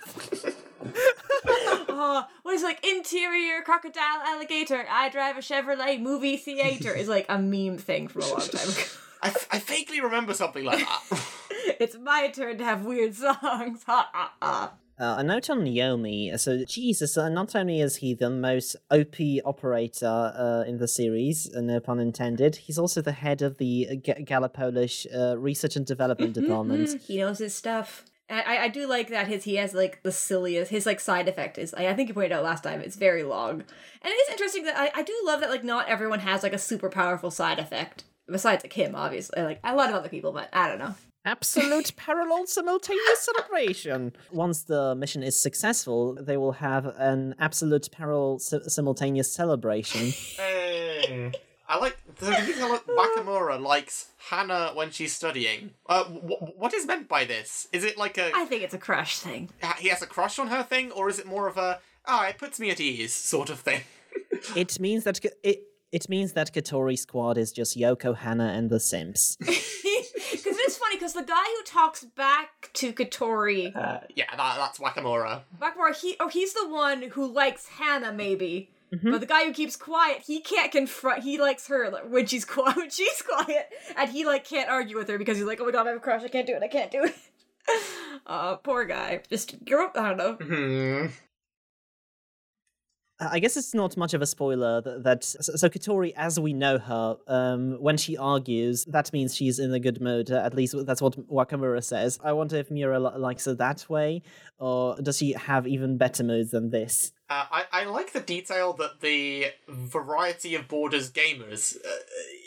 <laughs> oh, what is it, like interior crocodile alligator? I drive a Chevrolet movie theater is like a meme thing from a long time ago. I, I vaguely remember something like that. <laughs> it's my turn to have weird songs. <laughs> Ha ha ha. Uh, a note on Naomi. So, Jesus, uh, not only is he the most OP operator uh, in the series, uh, no pun intended, he's also the head of the uh, G- Galapolish uh, Research and Development <laughs> Department. He knows his stuff. I, I do like that his he has like the silliest his like side effect is I, I think you pointed out last time it's very long and it is interesting that I, I do love that like not everyone has like a super powerful side effect besides like him obviously like a lot of other people but I don't know Absolute <laughs> parallel simultaneous celebration. Once the mission is successful, they will have an absolute parallel si- simultaneous celebration. <laughs> Hey. I like the detail that Wakamura likes Hana when she's studying. Uh, w- what is meant by this? Is it like a I think it's a crush thing he has a crush on her thing, or is it more of a ah, it puts me at ease sort of thing? it means that it it means that Katori Squad is just Yoko, Hana, and the Sims. <laughs> <laughs> because it's funny because the guy who talks back to Katori Uh, yeah, that, that's Wakamura. Bakmore, he oh he's the one who likes Hana maybe. But the guy who keeps quiet, he can't confront. He likes her like, when she's quiet. <laughs> When she's quiet, and he like can't argue with her because he's like, "Oh my god, I have a crush. I can't do it. I can't do it." uh, poor guy. Just grow up. I don't know. Hmm. Uh, I guess it's not much of a spoiler that, that so, Katori, as we know her, um, when she argues, that means she's in a good mood. At least that's what Wakamura says. I wonder if Miura li- likes her that way, or does she have even better moods than this? Uh, I, I like the detail that the variety of Borders gamers uh,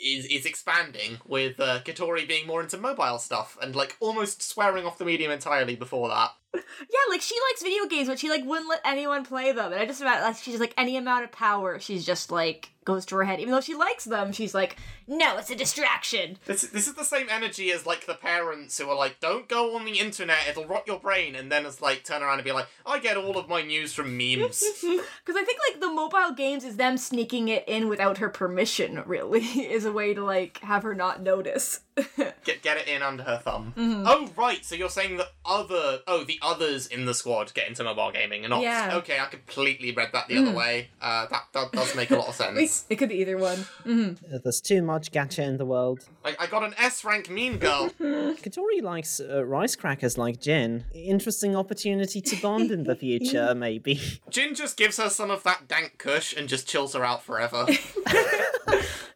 is is expanding, with uh, Katori being more into mobile stuff and like almost swearing off the medium entirely before that. Yeah, like she likes video games, but she like wouldn't let anyone play them. And I just about like she's like any amount of power, she's just like goes to her head. Even though she likes them, she's like, no, it's a distraction. This this is the same energy as like the parents who are like, "Don't go on the internet; it'll rot your brain," and then it's like turn around and be like, "I get all of my news from memes." <laughs> Because I think like the mobile games is them sneaking it in without her permission. Really, <laughs> is a way to like have her not notice. <laughs> get get it in under her thumb. Oh right, so you're saying that other oh the others in the squad get into mobile gaming and not Yeah. okay. I completely read that the other way. Uh, that that does make a lot of sense. It could be either one. Uh, There's too much gacha in the world. I, I got an S rank mean girl. <laughs> Katori likes uh, rice crackers like Jin. Interesting opportunity to bond in the future, <laughs> maybe. Jin just gives her some of that dank kush and just chills her out forever. <laughs>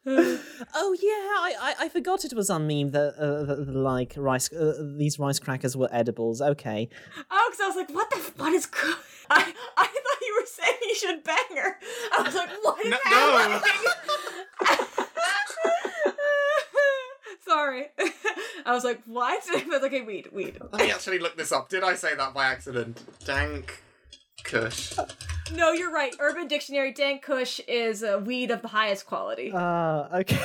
Oh yeah, I, I, I forgot it was on meme that, uh, that like rice uh, these rice crackers were edibles. Okay, Oh, because I was like, what the f- what is? Co- I I thought you were saying you should bang her. I was like, what is No- no. <laughs> Sorry. <laughs> I was like, what? <laughs> I was like, okay, weed, weed. Let me actually look this up. Did I say that by accident? Dank kush. No, you're right. Urban Dictionary, dank kush is a weed of the highest quality. uh, okay.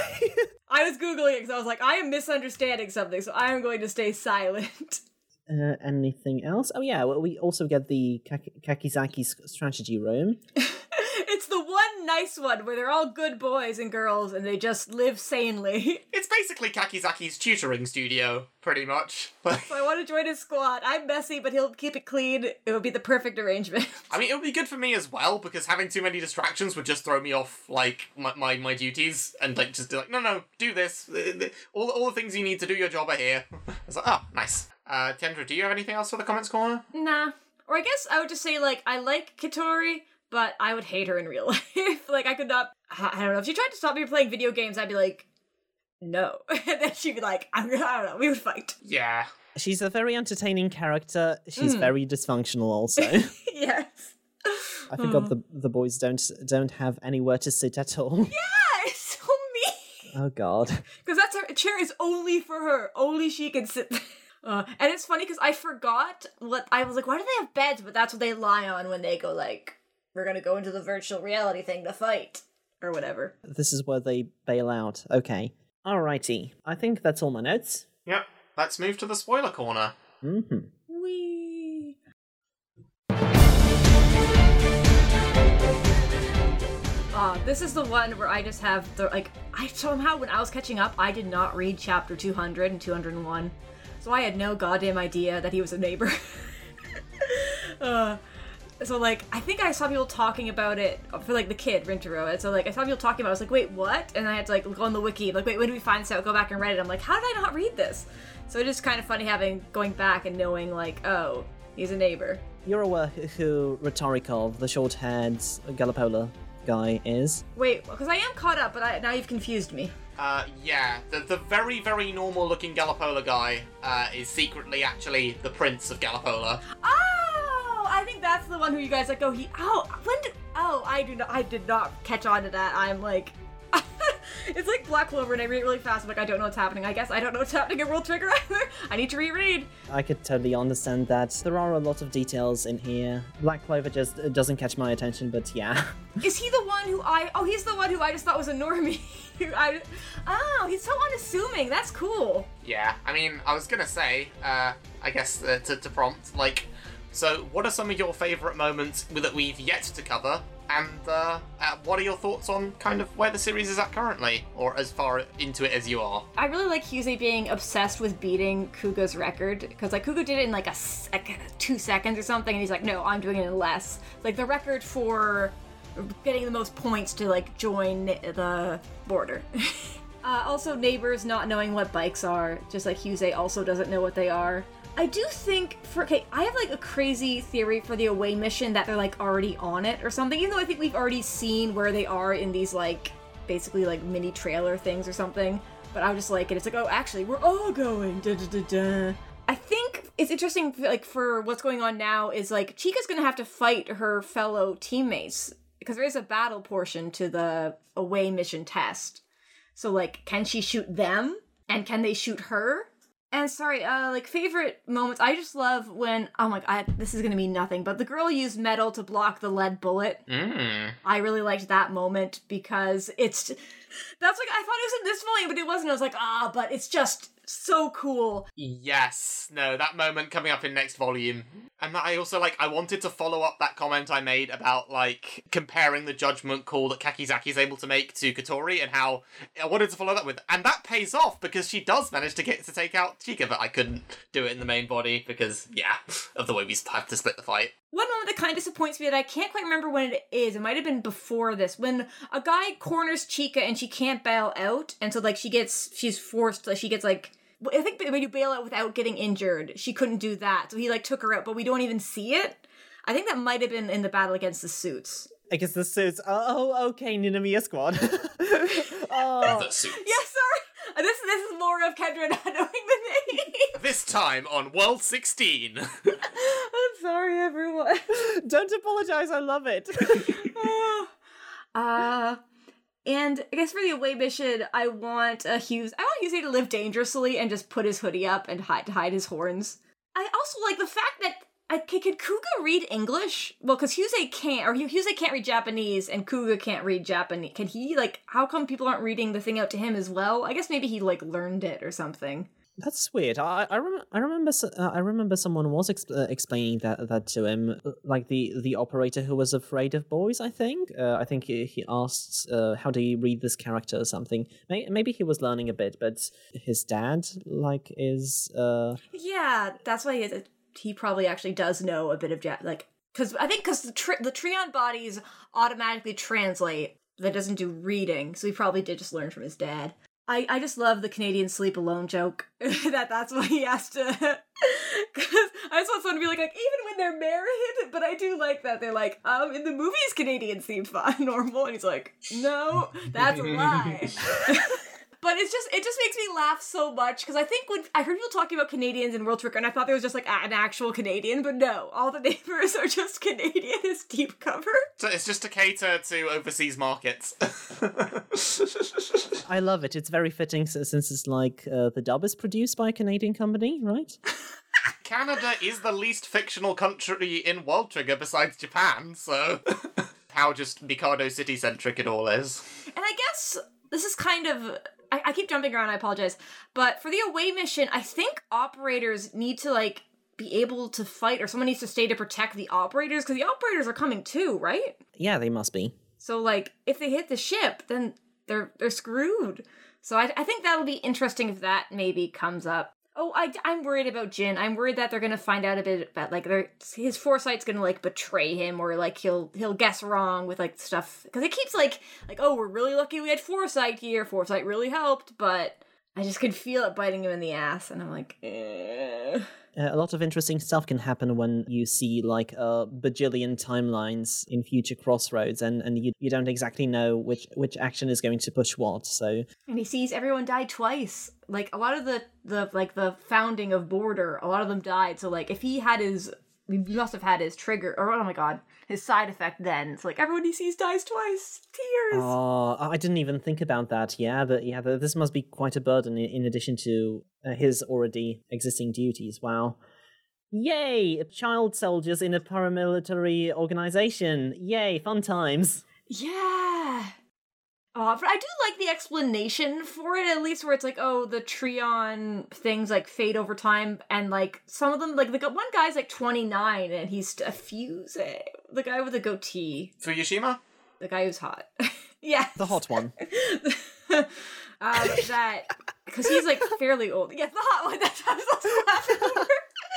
I was googling it because I was like, I am misunderstanding something, so I am going to stay silent. Uh, anything else? Oh yeah, well, we also get the Kak- Kakizaki strategy room. <laughs> it's the one nice one where they're all good boys and girls and they just live sanely. <laughs> It's basically Kakizaki's tutoring studio, pretty much. <laughs> Like, so I want to join his squad. I'm messy, but he'll keep it clean. It would be the perfect arrangement. I mean, it would be good for me as well because having too many distractions would just throw me off like my my, my duties and like just be like, no, no, do this. Uh, All all the things you need to do your job are here. It's like, oh, nice. Uh, Kendra, do you have anything else for the comments corner? nah. Or I guess I would just say, like, I like Katori, but I would hate her in real <laughs> life. like, I could not. I I don't know. If she tried to stop me from playing video games, I'd be like, no. <laughs> and then she'd be like, I don't know. We would fight. Yeah. She's a very entertaining character. She's Mm. very dysfunctional also. <laughs> yes. I forgot the the boys don't don't have anywhere to sit at all. Yeah, it's so mean. Oh god. Because that's her chair is only for her. Only she can sit. There. Uh, and it's funny because I forgot what I was like. Why do they have beds? But that's what they lie on when they go like, "We're gonna go into the virtual reality thing to fight." Or whatever. This is where they bail out. Okay. Alrighty. I think that's all my notes. Yep. Let's move to the spoiler corner. hmm Wee. Uh, this is the one where I just have the like I somehow when I was catching up, I did not read chapter 200 and 201, so I had no goddamn idea that he was a neighbor. <laughs> uh, so like I think I saw people talking about it for like the kid Rintaro, and so like I saw people talking about. it. I was like, wait, what? And I had to like go on the wiki, like, wait, when did we find this out? Go back and read it. I'm like, how did I not read this? So it is kind of funny having going back and knowing like, oh, he's a neighbor. You're aware who Ratarikov, the short-haired Galopoula guy, is? Wait, because I am caught up, but I, now you've confused me. Uh, yeah, the, the very, very normal looking Galopoula guy uh, is secretly actually the Prince of Galopoula. Oh, I think that's the one who you guys like. Oh, he. Oh, when did? Oh, I do not. I did not catch on to that. I'm like. It's like Black Clover, and I read it really fast. I'm like, I don't know what's happening. I guess I don't know what's <laughs> happening in World Trigger either. I need to reread. I could totally understand that. There are a lot of details in here. Black Clover just uh, doesn't catch my attention, but yeah. <laughs> Is he the one who I? Oh, he's the one who I just thought was a normie. <laughs> I, oh, he's so unassuming. That's cool. Yeah, I mean, I was gonna say, uh, I guess uh, to, to prompt, like, so what are some of your favourite moments that we've yet to cover? And uh, uh, what are your thoughts on kind of where the series is at currently, or as far into it as you are? I really like Hyuse being obsessed with beating Kuga's record because like Kuga did it in like a sec- two seconds or something, and he's like, no, I'm doing it in less. Like the record for getting the most points to like join the border. <laughs> uh, also, neighbors not knowing what bikes are, just like Hyuse also doesn't know what they are. I do think for okay, I have like a crazy theory for the away mission that they're like already on it or something. Even though I think we've already seen where they are in these like basically like mini trailer things or something. But I just like it. It's like oh, actually, we're all going. Da, da, da, da. I think it's interesting, like for what's going on now, is like Chika's gonna have to fight her fellow teammates because there is a battle portion to the away mission test. So like, can she shoot them, and can they shoot her? And sorry, uh, like favorite moments. I just love when oh my god, this is gonna mean nothing, but the girl used metal to block the lead bullet. Mm. I really liked that moment because it's that's like I thought it was in this volume, but it wasn't. I was like, ah, but it's just so cool. Yes, no, that moment coming up in next volume. And I also like I wanted to follow up that comment I made about like comparing the judgment call that Kakizaki is able to make to Katori and how I wanted to follow that with and that pays off because she does manage to get to take out Chika, but I couldn't do it in the main body because yeah, of the way we have to split the fight. One moment that kind of disappoints me that I can't quite remember when it is. It might have been before this when a guy corners Chika and she can't bail out, and so like she gets she's forced like she gets like I think when you bail out without getting injured, she couldn't do that. So he like took her out, but we don't even see it. I think that might have been in the battle against the suits. I guess the suits. Oh, okay, Ninomiya Squad. <laughs> oh, The suits. Yeah, sorry. Uh, This this is more of Kendra not <laughs> knowing the name. <laughs> This time on World 16. I'm sorry, everyone. don't apologize. I love it. uh, and I guess for the away mission, I want uh, Hyuse. I want Hyuse to live dangerously and just put his hoodie up and hide hide his horns. I also like the fact that I can Kuga read English? Well, because Hyuse can't, or Hyuse can't read Japanese, and Kuga can't read Japanese. Can he like? How come people aren't reading the thing out to him as well? I guess maybe he like learned it or something. That's weird. I I, rem- I remember uh, I remember someone was exp- uh, explaining that that to him, uh, like the the operator who was afraid of boys. I think. Uh, I think he, he asked uh, how do you read this character or something. May- maybe he was learning a bit, but his dad like is. Uh, Yeah, that's why he, he probably actually does know a bit of Jap. Like, because I think because the tri- the Trion bodies automatically translate. That doesn't do reading, so he probably did just learn from his dad. I, I just love the Canadian sleep alone joke. <laughs> that that's why he has to. <laughs> Because I just want someone to be like, like even when they're married. But I do like that they're like, um, in the movies, Canadians seem fine, <laughs> normal, and he's like, no, that's a lie. But it's just it just makes me laugh so much because I think when I heard people talking about Canadians in World Trigger and I thought there was just like an actual Canadian, but no, all the <laughs> neighbors are just Canadian as deep cover. so it's just to cater to overseas markets. <laughs> I love it. It's very fitting since it's like uh, the dub is produced by a Canadian company, right? <laughs> Canada is the least fictional country in World Trigger besides Japan, so how just Mikado City centric it all is. And I guess this is kind of I, I keep jumping around, I apologize. But for the away mission, I think operators need to like be able to fight or someone needs to stay to protect the operators because the operators are coming too, right? Yeah, they must be. So like if they hit the ship, then they're they're screwed. So I, I think that'll be interesting if that maybe comes up. Oh, I, I'm worried about Jin. I'm worried that they're gonna find out a bit about like his foresight's gonna like betray him or like he'll he'll guess wrong with like stuff because it keeps like like oh we're really lucky we had foresight here. Foresight really helped, but I just could feel it biting him in the ass, and I'm like, eh. Uh, a lot of interesting stuff can happen when you see like a bajillion timelines in future crossroads and, and you, you don't exactly know which which action is going to push what so and he sees everyone die twice. Like a lot of the the like the founding of Border, a lot of them died. So like if he had his, he must have had his trigger or oh my god, his side effect. Then it's like everyone he sees dies twice. Tears. oh i didn't even think about that yeah but yeah this must be quite a burden in, in addition to uh, his already existing duties wow yay child soldiers in a paramilitary organization yay fun times Yeah. Uh, but I do like the explanation for it, at least where it's like, oh, the Trion things like fade over time, and like some of them, like the one guy's like 29 and he's a fuse. The guy with the goatee, Fuyushima? the guy who's hot. <laughs> yeah. the hot one <laughs> um, that, because he's like fairly old. Yeah, the hot one. <laughs> That's what I was also laughing over.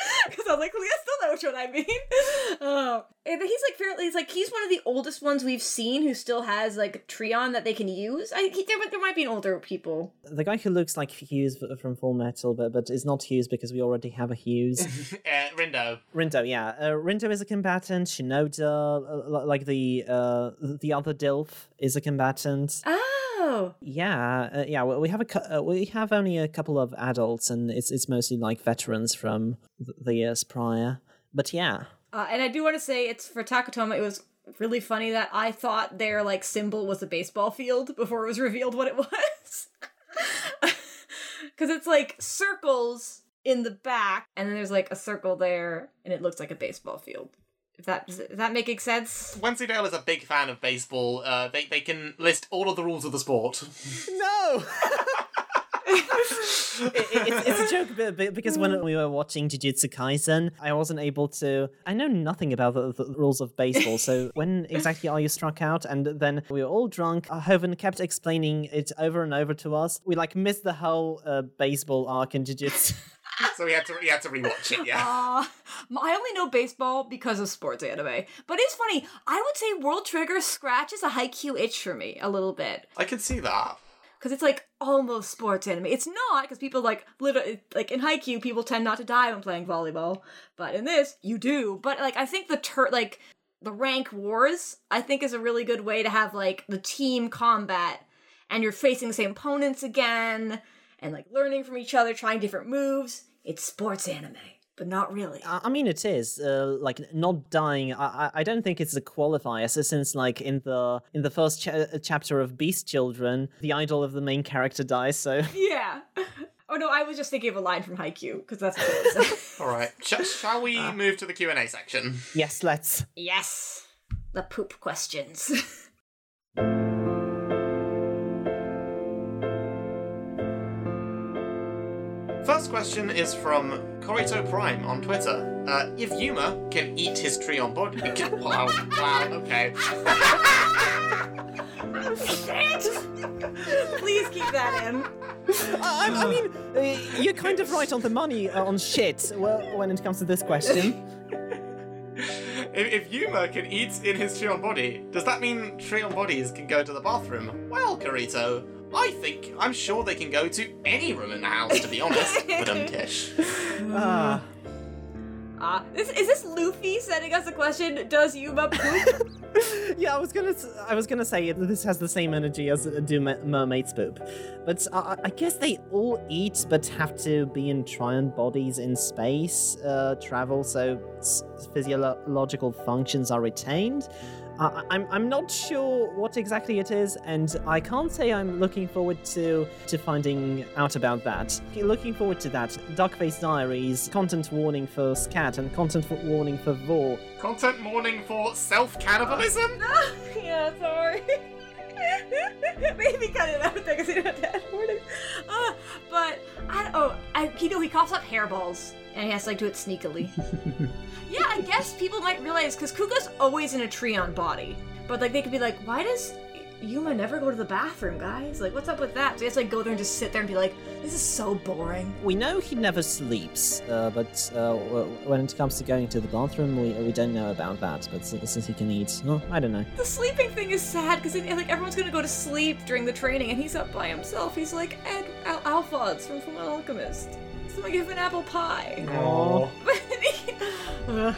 <laughs> Because I was like, well, I still know which one I mean. Oh, <laughs> and he's like fairly. He's like he's one of the oldest ones we've seen who still has like a Trion that they can use. I he, there, there might be an older people. the guy who looks like hughes f- from full metal but but is not hughes because we already have a hughes <laughs> uh, Rindo. Rindo, yeah. Uh, Rindo is a combatant. Shinoda, uh, like the uh, the other Dilf, is a combatant. Oh, Yeah, uh, yeah. We have a cou- uh, we have only a couple of adults, and it's it's mostly like veterans from th- the years prior. But yeah, uh, and I do want to say it's for Tamakoma. It was really funny that I thought their like symbol was a baseball field before it was revealed what it <laughs> was. <laughs> Because it's like circles in the back, and then there's like a circle there, and it looks like a baseball field. If that is that making sense? Wensleydale is a big fan of baseball. Uh, they, they can list all of the rules of the sport. no. <laughs> <laughs> it, it's, it's a joke but- but because when we were watching Jujutsu Kaisen, I wasn't able to. I know nothing about the, the rules of baseball, so <laughs> when exactly are you struck out? And then we were all drunk. Uh, Hoven kept explaining it over and over to us. We like missed the whole uh, baseball arc in Jujutsu. <laughs> so we had to we had to rewatch it, yeah. Uh, I only know baseball because of sports anime. But it's funny, I would say World Trigger scratches a Haikyuu itch for me a little bit. I can see that. Because it's like almost sports anime. It's not, because people like, literally, like in Haikyuu, people tend not to die when playing volleyball. But in this, you do. But like, I think the tur like, the rank wars, I think is a really good way to have like the team combat and you're facing the same opponents again and like learning from each other, trying different moves. It's sports anime, but not really. I I mean, it is uh, like not dying. I I- I don't think it's a qualifier. So since like in the in the first cha- chapter of Beast Children, the idol of the main character dies. So <laughs> Yeah. Oh no, I was just thinking of a line from Haikyuu because that's what it was. <laughs> All right. Sh- shall we move to the Q and A section? yes, let's. yes, the poop questions. <laughs> First question is from Korito Prime on Twitter. Uh, if Yuma can eat his Trion body, <laughs> <laughs> wow, wow, okay. Shit Please keep that in. I, I mean, uh, you're kind of right on the money uh, on shit. Well, when it comes to this question, <laughs> If, if Yuma can eat in his Trion body, does that mean Trion bodies can go to the bathroom? Well, Korito, I think I'm sure they can go to any room in the house. To be honest, <laughs> Madam Tish. ah, Ah, is, is this Luffy sending us a question? Does Yuma poop? <laughs> yeah, I was gonna, I was gonna say this has the same energy as uh, do mer- mermaids poop, but I, I guess they all eat, but have to be in trion bodies in space, uh, travel, so s- physiological functions are retained. I, I'm, I'm not sure what exactly it is, and I can't say I'm looking forward to to finding out about that. Looking forward to that. Duckface Diaries, content warning for Scat, and content warning for Vor. Content warning for self cannibalism. <laughs> yeah, sorry. <laughs> Maybe cut it out because he don't have to warning. Uh, but I oh I you know he coughs up hairballs and he has to like do it sneakily. <laughs> yeah, I guess people might realize because Kuga's always in a Trion body, but like they could be like, why does Yuma never go to the bathroom, guys. Like, what's up with that? So he has to like go there and just sit there and be like, this is so boring. We know he never sleeps, uh, but uh, when it comes to going to the bathroom, we, we don't know about that. But since, since he can eat, oh, I don't know. The sleeping thing is sad because like everyone's gonna go to sleep during the training, and he's up by himself. He's like Ed Al- Alphonse from Full Alchemist. So I give him an apple pie. Aw.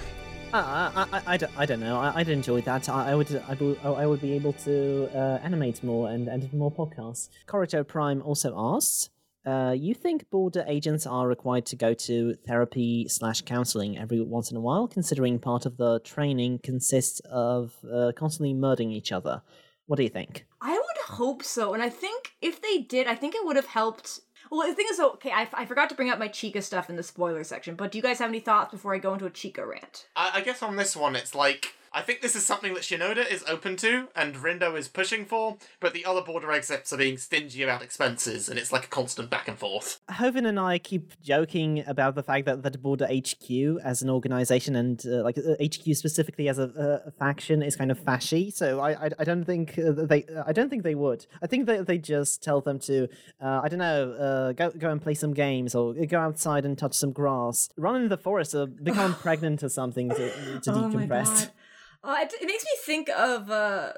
<laughs> <laughs> Uh, I, I, I, don't, I don't know. I, I'd enjoy that. I, I would I, would- I would be able to uh, animate more and edit more podcasts. Corito Prime also asks, uh, you think border agents are required to go to therapy slash counseling every once in a while, considering part of the training consists of uh, constantly murdering each other? What do you think? I would hope so, and I think if they did, I think it would have helped. Well, the thing is, okay, I, I forgot to bring up my Chika stuff in the spoiler section, but do you guys have any thoughts before I go into a Chika rant? I, I guess on this one, it's like I think this is something that Shinoda is open to and Rindo is pushing for, but the other border execs are being stingy about expenses, and it's like a constant back and forth. Hoven and I keep joking about the fact that, that Border HQ as an organization and uh, like uh, HQ specifically as a, a faction is kind of fashy. So I I, I don't think uh, they I don't think they would. I think that they just tell them to uh, I don't know uh, go go and play some games or go outside and touch some grass, run in the forest or become <sighs> pregnant or something to, to Oh my decompress. god. Uh, it, it makes me think of uh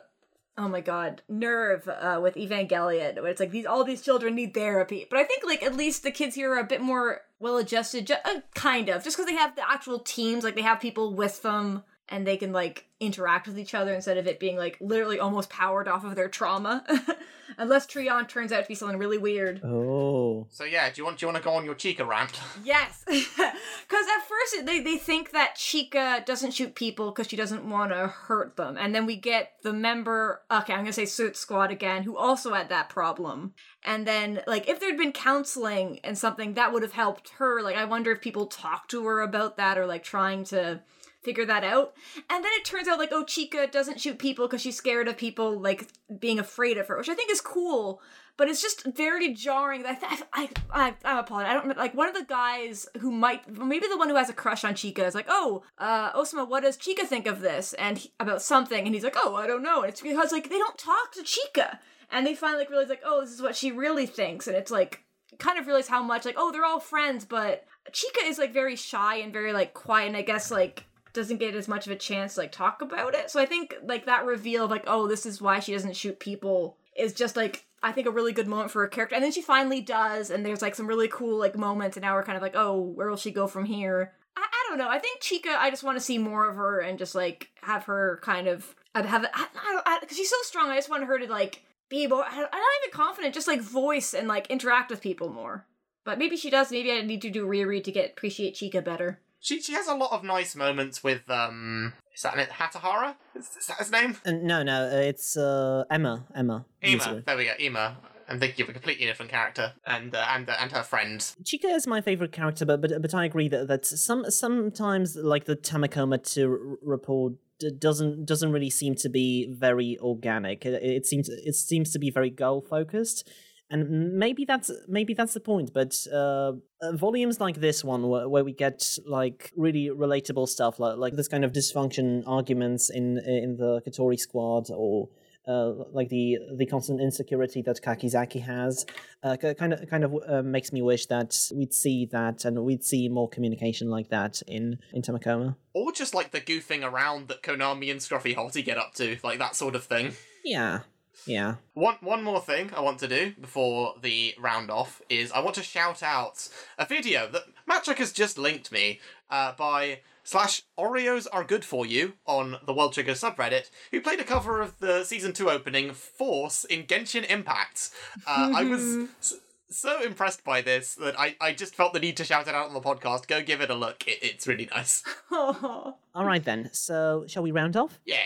oh my god, NERV uh with Evangelion, where it's like these all these children need therapy. But I think like at least the kids here are a bit more well adjusted, ju- uh, kind of, just because they have the actual teams, like they have people with them and they can like interact with each other instead of it being like literally almost powered off of their trauma. <laughs> Unless Trion turns out to be something really weird. Oh. So yeah, do you want do you want to go on your Chika rant? <laughs> Yes, <laughs> because at first they, they think that Chika doesn't shoot people because she doesn't want to hurt them, and then we get the member. Okay, I'm gonna say Suit Squad again, who also had that problem. And then, like, if there'd been counseling and something that would have helped her. Like, I wonder if people talked to her about that or like trying to figure that out. And then it turns out like, oh, Chika doesn't shoot people because she's scared of people like being afraid of her, which I think is cool. But it's just very jarring. I, th- I, I, I apologize. I don't like one of the guys who might, maybe the one who has a crush on Chika is like, oh, uh, Osamu, what does Chika think of this and he- about something? And he's like, oh, I don't know. And it's because like they don't talk to Chika, and they finally like realize like, oh, this is what she really thinks, and it's like kind of realize how much like, oh, they're all friends, but Chika is like very shy and very like quiet, and I guess like doesn't get as much of a chance to like talk about it. So I think like that reveal of like, oh, this is why she doesn't shoot people is just like I think a really good moment for her character. And then she finally does, and there's like some really cool like moments, and now we're kind of like, oh, where will she go from here? I, I don't know. I think Chika. I just want to see more of her and just like have her kind of have I, because she's so strong. I just want her to like be. I, I'm not even confident. Just like voice and like interact with people more. But maybe she does. Maybe I need to do reread to get appreciate Chika better. She she has a lot of nice moments with um is that it Hatahara? Is, is that his name? Uh, no, no, uh, it's uh, Emma. Emma. Usually. There we go, Ema. I'm thinking of a completely different character, and uh, and uh, and her friend. Chica is my favorite character, but but but I agree that that some sometimes like the Tamakoma to r- report doesn't doesn't really seem to be very organic. It, it seems it seems to be very goal focused, and maybe that's maybe that's the point. But uh, uh, volumes like this one, where, where we get like really relatable stuff, like like this kind of dysfunction arguments in in the Katori squad or uh, like the the constant insecurity that Kakizaki has, uh, kind of kind of uh, makes me wish that we'd see that and we'd see more communication like that in in Tamakoma. Or just like the goofing around that Konami and Scruffy Hottie get up to, like that sort of thing. Yeah, yeah. One one more thing I want to do before the round off is I want to shout out a video that Matchuk has just linked me uh, by slash Oreos are good for you on the World Trigger subreddit, who played a cover of the season two opening Force in Genshin Impact. Uh, I was <laughs> s- so impressed by this that I, I just felt the need to shout it out on the podcast. Go give it a look. It, it's really nice. <laughs> All right then. So shall we round off? Yeah.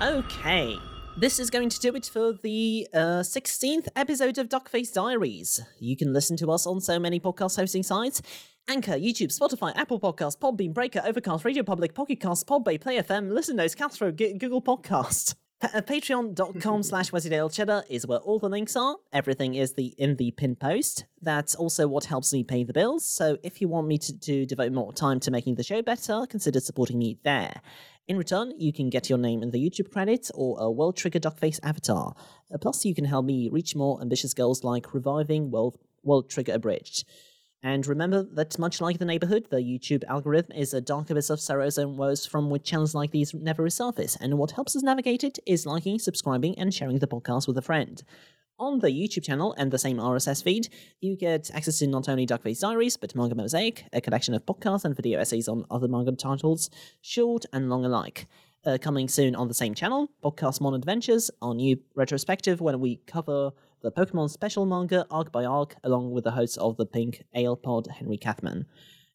Okay. This is going to do it for the uh, 16th episode of Duckface Diaries. You can listen to us on so many podcast hosting sites Anchor, YouTube, Spotify, Apple Podcasts, Podbean, Breaker, Overcast, Radio Public, Pocket Casts, Podbay, Play FM, Listen Notes, Castro, G- Google Podcast. Uh, Patreon.com <laughs> slash Cheddar is where all the links are. Everything is the in the pin post. That's also what helps me pay the bills. So if you want me to, to devote more time to making the show better, consider supporting me there. In return, you can get your name in the YouTube credits or a World Trigger Duckface avatar. Uh, Plus, you can help me reach more ambitious goals like reviving World, World Trigger Abridged. And remember that much like the neighborhood, the YouTube algorithm is a dark abyss of sorrows and woes from which channels like these never resurface, and what helps us navigate it is liking, subscribing, and sharing the podcast with a friend. On the YouTube channel and the same RSS feed, you get access to not only Duckface Diaries, but Manga Mosaic, a collection of podcasts and video essays on other manga titles, short and long alike. Uh, coming soon on the same channel, Podcast Mon Adventures, our new retrospective when we cover the Pokemon special manga arc by arc, along with the host of the Pink Ale Pod, Henry Kathman.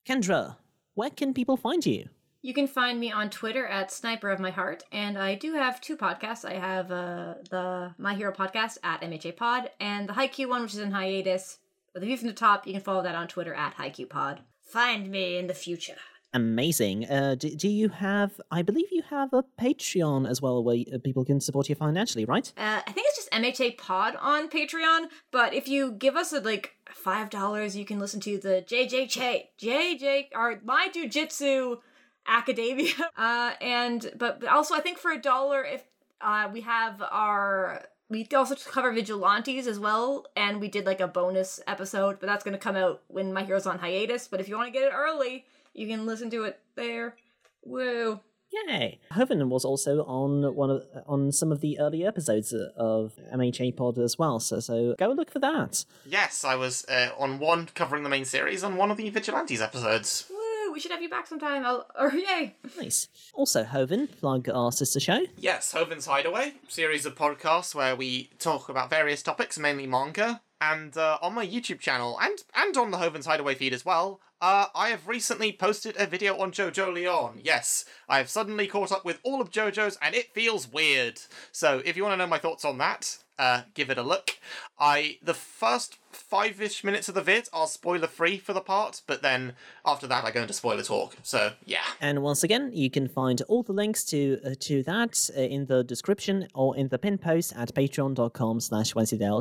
Kendra, where can people find you? You can find me on Twitter at Sniper of My Heart, and I do have two podcasts. I have uh, the My Hero podcast at MHA Pod, and the Haikyuu one, which is in hiatus. The view from the top, you can follow that on Twitter at Haikyuu Pod. Find me in the future. Amazing. Uh, do, do you have? I believe you have a Patreon as well, where uh, people can support you financially, right? Uh, I think it's just MHA Pod on Patreon, but if you give us a, like five dollars, you can listen to the JJ Che JJ or My Jujitsu Academia. <laughs> Uh, and but also I think for a dollar, if uh, we have our we also cover vigilantes as well, and we did like a bonus episode, but that's gonna come out when My Hero's on hiatus. But if you want to get it early, you can listen to it there. Woo! Yay! Hoven was also on one of on some of the early episodes of MHA Pod as well, so so go and look for that. Yes, I was uh, on one covering the main series on one of the Vigilantes episodes. Woo! We should have you back sometime. I'll, <laughs> or yay! Nice. Also, Hoven, plug our sister show. Yes, Hoven's Hideaway, series of podcasts where we talk about various topics, mainly manga. And uh, on my YouTube channel and and on the Hoven's Hideaway feed as well, uh, I have recently posted a video on JoJolion. Yes, I have suddenly caught up with all of JoJo's and it feels weird. So if you want to know my thoughts on that, uh, give it a look. I the first five-ish minutes of the vid are spoiler-free for the part, but then after that I go into spoiler talk. So yeah. And once again, you can find all the links to uh, to that uh, in the description or in the pin post at patreon.com slash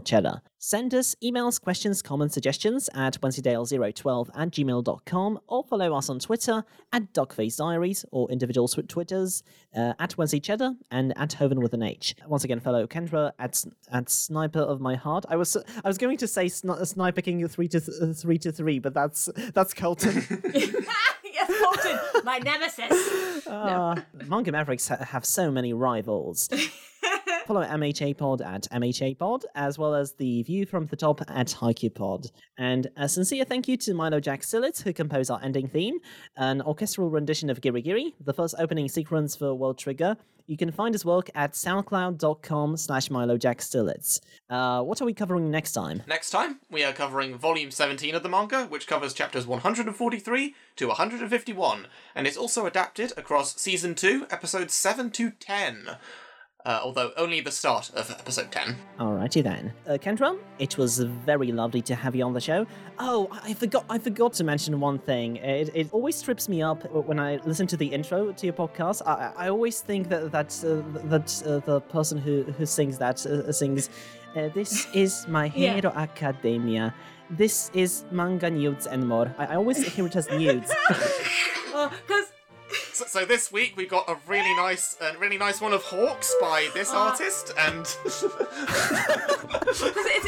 Cheddar. Send us emails, questions, comments, suggestions at wednesdaydale012 at gmail.com or follow us on Twitter at Duckface Diaries or individual tw- Twitters uh, at Wednesday Cheddar and at Hoven with an H. Once again, fellow Kendra at at Sniper of My Heart. I was I was going to say sni- Sniper King three to th- three to three, but that's that's Colton. <laughs> <laughs> yes, Colton, my nemesis. Ah, Manga Mavericks ha- have so many rivals. <laughs> Follow MHA Pod at MHA Pod, as well as the View from the Top at Haikyuu Pod. And a sincere thank you to Milo Jack Sillett, who composed our ending theme, an orchestral rendition of Giri Giri, the first opening sequence for World Trigger. You can find his work at soundcloud.com slash Milo Jack. Uh, what are we covering next time? Next time, we are covering volume 17 of the manga, which covers chapters 143 to 151, and is also adapted across season 2, episodes 7 to 10. Uh, although only the start of episode 10. Alrighty then, uh, Kendra. It was very lovely to have you on the show. Oh, I forgot. I forgot to mention one thing. It, it always trips me up when I listen to the intro to your podcast. I, I always think that that uh, that uh, the person who who sings that uh, sings, uh, "This <laughs> is my Yeah. hero academia. This is manga nudes and more." I, I always hear it as nudes. <laughs> <laughs> Because So, so this week we got a really nice, a really nice one of Hawks by this ah. artist, and <laughs>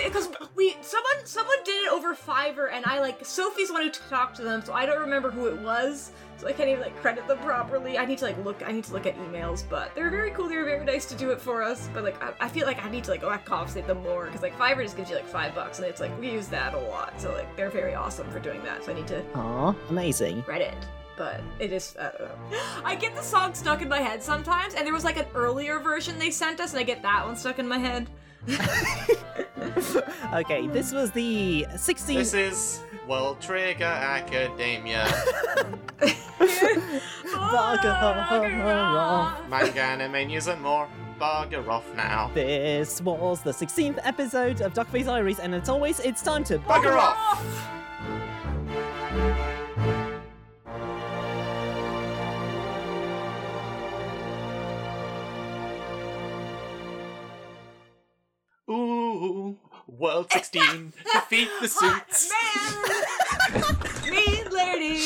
because we someone someone did it over Fiverr, and I like Sophie's wanted to talk to them, so I don't remember who it was, so I can't even like credit them properly. I need to like look. I need to look at emails, but they were very cool. They were very nice to do it for us. But like I, I feel like I need to like, like compensate them more because like Fiverr just gives you like five bucks, and it's like we use that a lot. So like they're very awesome for doing that. So I need to Aw, amazing. Reddit. But it is. I don't know. I get the song stuck in my head sometimes, and there was like an earlier version they sent us, and I get that one stuck in my head. <laughs> Okay, this was the 16th. this is World Trigger Academia. <laughs> Bugger Manga, anime, news, and more. Bugger off now. This was the 16th episode of Duckface Diaries, and as always, it's time to Bugger off! Ooh, World 16, defeat the <laughs> suits. Man! <laughs> Mean Lady!